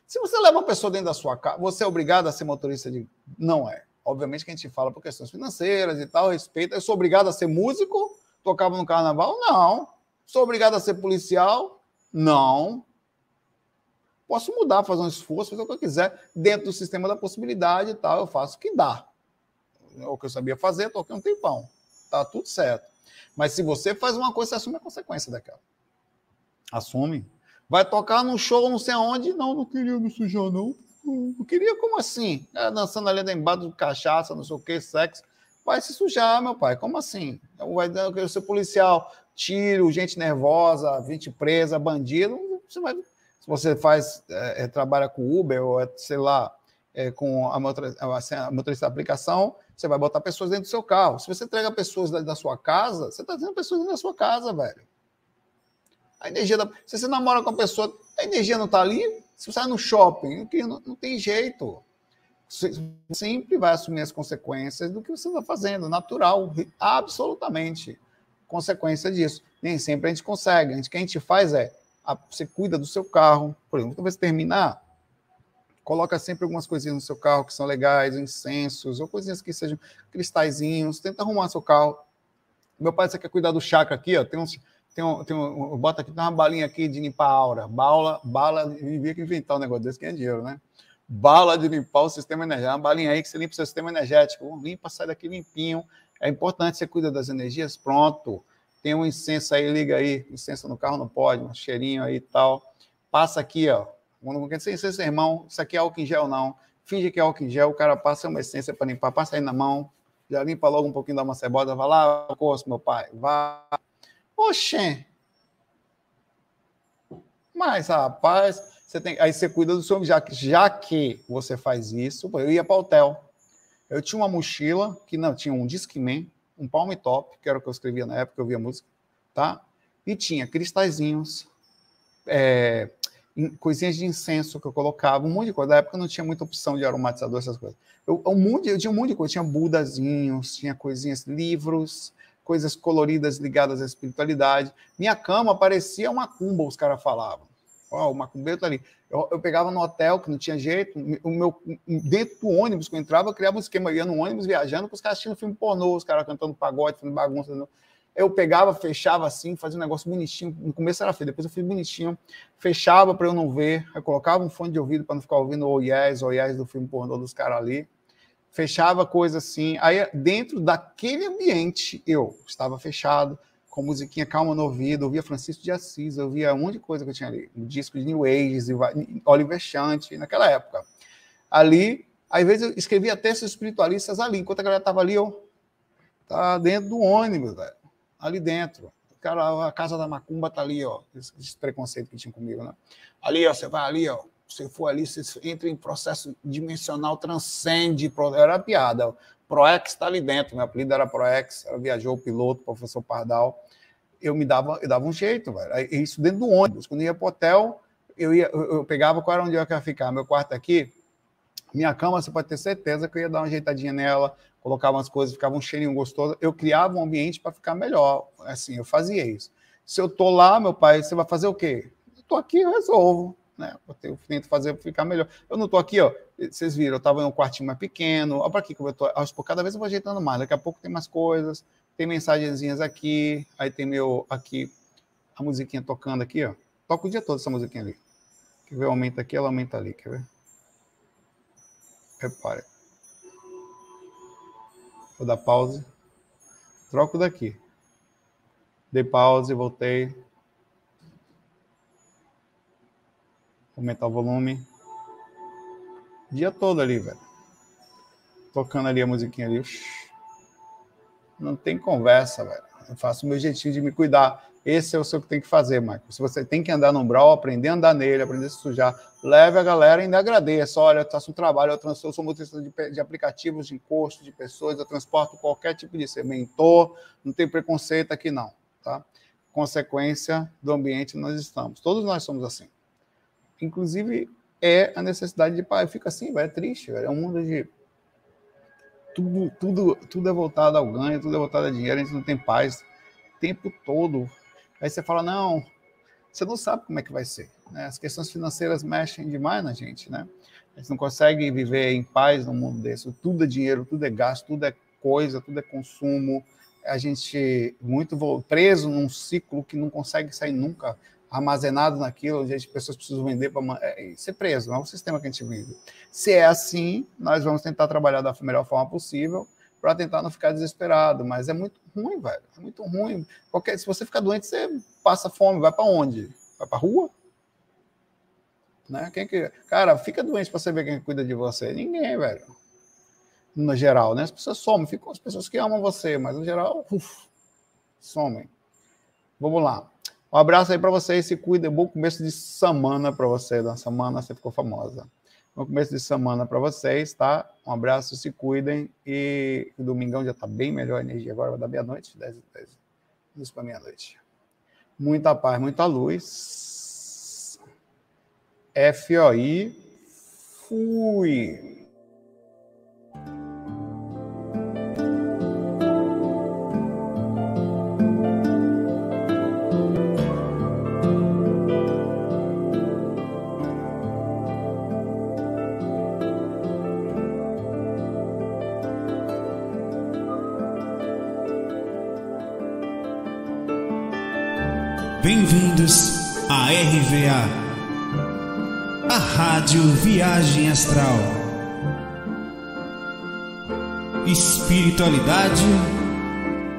Speaker 2: Se você leva uma pessoa dentro da sua casa, você é obrigado a ser motorista de. Não é. Obviamente que a gente fala por questões financeiras e tal, respeito. Eu sou obrigado a ser músico? Tocava no carnaval? Não. Sou obrigado a ser policial? Não. Posso mudar, fazer um esforço, fazer o que eu quiser, dentro do sistema da possibilidade e tal, eu faço o que dá. O que eu sabia fazer, toquei um tempão. Tá tudo certo. Mas se você faz uma coisa, você assume a consequência daquela. Assume. Vai tocar num show não sei aonde? Não, não queria me sujar, não. Não queria, como assim? É, dançando ali embaixo do cachaça, não sei o que, sexo. Vai se sujar, meu pai. Como assim? Vai eu ser policial, tiro, gente nervosa, gente presa, bandido. Você vai, se você faz, é, é, trabalha com Uber, ou é, sei lá, é, com a motorista, a motorista da aplicação, você vai botar pessoas dentro do seu carro. Se você entrega pessoas da, da sua casa, você está tendo pessoas dentro da sua casa, velho. A energia da... Se você namora com a pessoa, a energia não está ali. Se você vai no shopping, não, não tem jeito. Você sempre vai assumir as consequências do que você está fazendo, natural, absolutamente. Consequência disso. Nem sempre a gente consegue. A gente, o que a gente faz é, a, você cuida do seu carro. Por exemplo, você terminar, coloca sempre algumas coisinhas no seu carro que são legais, incensos, ou coisinhas que sejam cristalzinhos. Tenta arrumar seu carro. Meu pai, quer cuidar do chakra aqui, ó, tem uns tem um, tem um, bota aqui, tem uma balinha aqui de limpar a aura. Bala, bala, vivia que inventar um negócio desse que é dinheiro, né? Bala de limpar o sistema energético. Uma balinha aí que você limpa o seu sistema energético. Limpa, sai daqui limpinho. É importante você cuida das energias, pronto. Tem um incenso aí, liga aí. Incenso no carro não pode, um cheirinho aí e tal. Passa aqui, ó. Quando dizer, esse irmão, isso aqui é álcool em gel, não. Finge que é álcool em gel, o cara passa uma essência para limpar, passa aí na mão, já limpa logo um pouquinho da uma cebola, vai lá, curso, meu pai, vai Oxê. Mas, rapaz, você tem, aí você cuida do seu. Já, já que você faz isso, eu ia para o hotel. Eu tinha uma mochila que não tinha um Discman, um Palm Top, que era o que eu escrevia na época, eu via música, tá? E tinha cristalzinhos, é, coisinhas de incenso que eu colocava, um monte de coisa. Na época não tinha muita opção de aromatizador, essas coisas. Eu, um monte, eu tinha um monte de coisa, tinha budazinhos, tinha coisinhas, livros, coisas coloridas ligadas à espiritualidade. Minha cama parecia uma cumba, os caras falavam. Ó, oh, o macumbeiro tá ali. Eu, eu, pegava no hotel, que não tinha jeito, o meu, dentro do ônibus que eu entrava, eu criava um esquema, eu ia no ônibus viajando, com os caras assistindo filme pornô, os caras cantando pagode, fazendo bagunça. Não. Eu pegava, fechava assim, fazia um negócio bonitinho. No começo era feio, depois eu fiz bonitinho. Fechava para eu não ver. Eu colocava um fone de ouvido para não ficar ouvindo o yes, o yes do filme pornô dos caras ali fechava coisa assim. Aí, dentro daquele ambiente, eu estava fechado, com musiquinha calma no ouvido, eu via Francisco de Assis, eu via um monte de coisa que eu tinha ali, um disco de New Age, Oliver Chante, naquela época. Ali, às vezes eu escrevia textos espiritualistas ali, enquanto a galera estava ali, eu tá dentro do ônibus, velho, ali dentro. Cara, a casa da macumba tá ali, ó, esse, esse preconceito que tinha comigo, né? Ali, ó, você vai ali, ó, você for ali, você entra em processo dimensional, transcende. Era piada. Proex está ali dentro, meu apelido era Proex, viajou o piloto, professor Pardal. Eu me dava, eu dava um jeito, velho. Isso dentro do ônibus. Quando ia para o hotel, eu, ia, eu, pegava qual era onde eu ia ficar. Meu quarto aqui, minha cama, você pode ter certeza que eu ia dar uma ajeitadinha nela, colocava umas coisas, ficava um cheirinho gostoso. Eu criava um ambiente para ficar melhor. Assim, eu fazia isso. Se eu tô lá, meu pai, você vai fazer o quê? Tô aqui, eu resolvo né? Eu tento fazer ficar melhor. Eu não estou aqui, ó. Vocês viram, eu estava em um quartinho mais pequeno. Olha para aqui como eu estou. Acho que cada vez eu vou ajeitando mais. Daqui a pouco tem mais coisas. Tem mensagenzinhas aqui. Aí tem meu aqui a musiquinha tocando aqui, ó. Toca o dia todo essa musiquinha ali. Quer ver? Aumenta aqui, ela aumenta ali. Quer ver? Repare. Vou dar pause. Troco daqui. Dei pause, voltei. Aumentar o volume. O dia todo ali, velho. Tocando ali a musiquinha ali. Não tem conversa, velho. Eu faço o meu jeitinho de me cuidar. Esse é o seu que tem que fazer, Michael. Se você tem que andar no umbral, aprender a andar nele, aprender a se sujar, leve a galera e ainda agradeça. Olha, eu faço um trabalho, eu, trans, eu sou motorista de, de, aplicativos, de encosto, de pessoas, eu transporto qualquer tipo de ser mentor, não tem preconceito aqui não, tá? Consequência do ambiente nós estamos. Todos nós somos assim. Inclusive, é a necessidade de pai. Fica assim, velho, é triste, velho. É um mundo de tudo, tudo, tudo é voltado ao ganho, tudo é voltado a dinheiro, a gente não tem paz o tempo todo. Aí você fala, não, você não sabe como é que vai ser. Né? As questões financeiras mexem demais na gente, né? A gente não consegue viver em paz num mundo desse. Tudo é dinheiro, tudo é gasto, tudo é coisa, tudo é consumo. A gente muito preso num ciclo que não consegue sair nunca armazenado naquilo, onde as pessoas precisam vender para é, ser preso, é o sistema que a gente vive. Se é assim, nós vamos tentar trabalhar da melhor forma possível para tentar não ficar desesperado, mas é muito ruim, velho, é muito ruim. Qualquer, se você ficar doente, você passa fome, vai para onde? Vai para rua? Né? Quem que, cara, fica doente para ver quem cuida de você. Ninguém, velho. No geral, né? As pessoas somem, ficam as pessoas que amam você, mas no geral, uf, somem. Vamos lá. Um abraço aí para vocês, se cuida. Bom começo de semana para você. Da semana você ficou famosa. Bom começo de semana para vocês, tá? Um abraço, se cuidem. E o domingão já está bem melhor a energia agora, vai dar meia-noite, 10, 10, 10 para meia-noite. Muita paz, muita luz. FOI, fui.
Speaker 1: Viagem Astral. Espiritualidade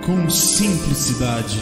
Speaker 1: com simplicidade.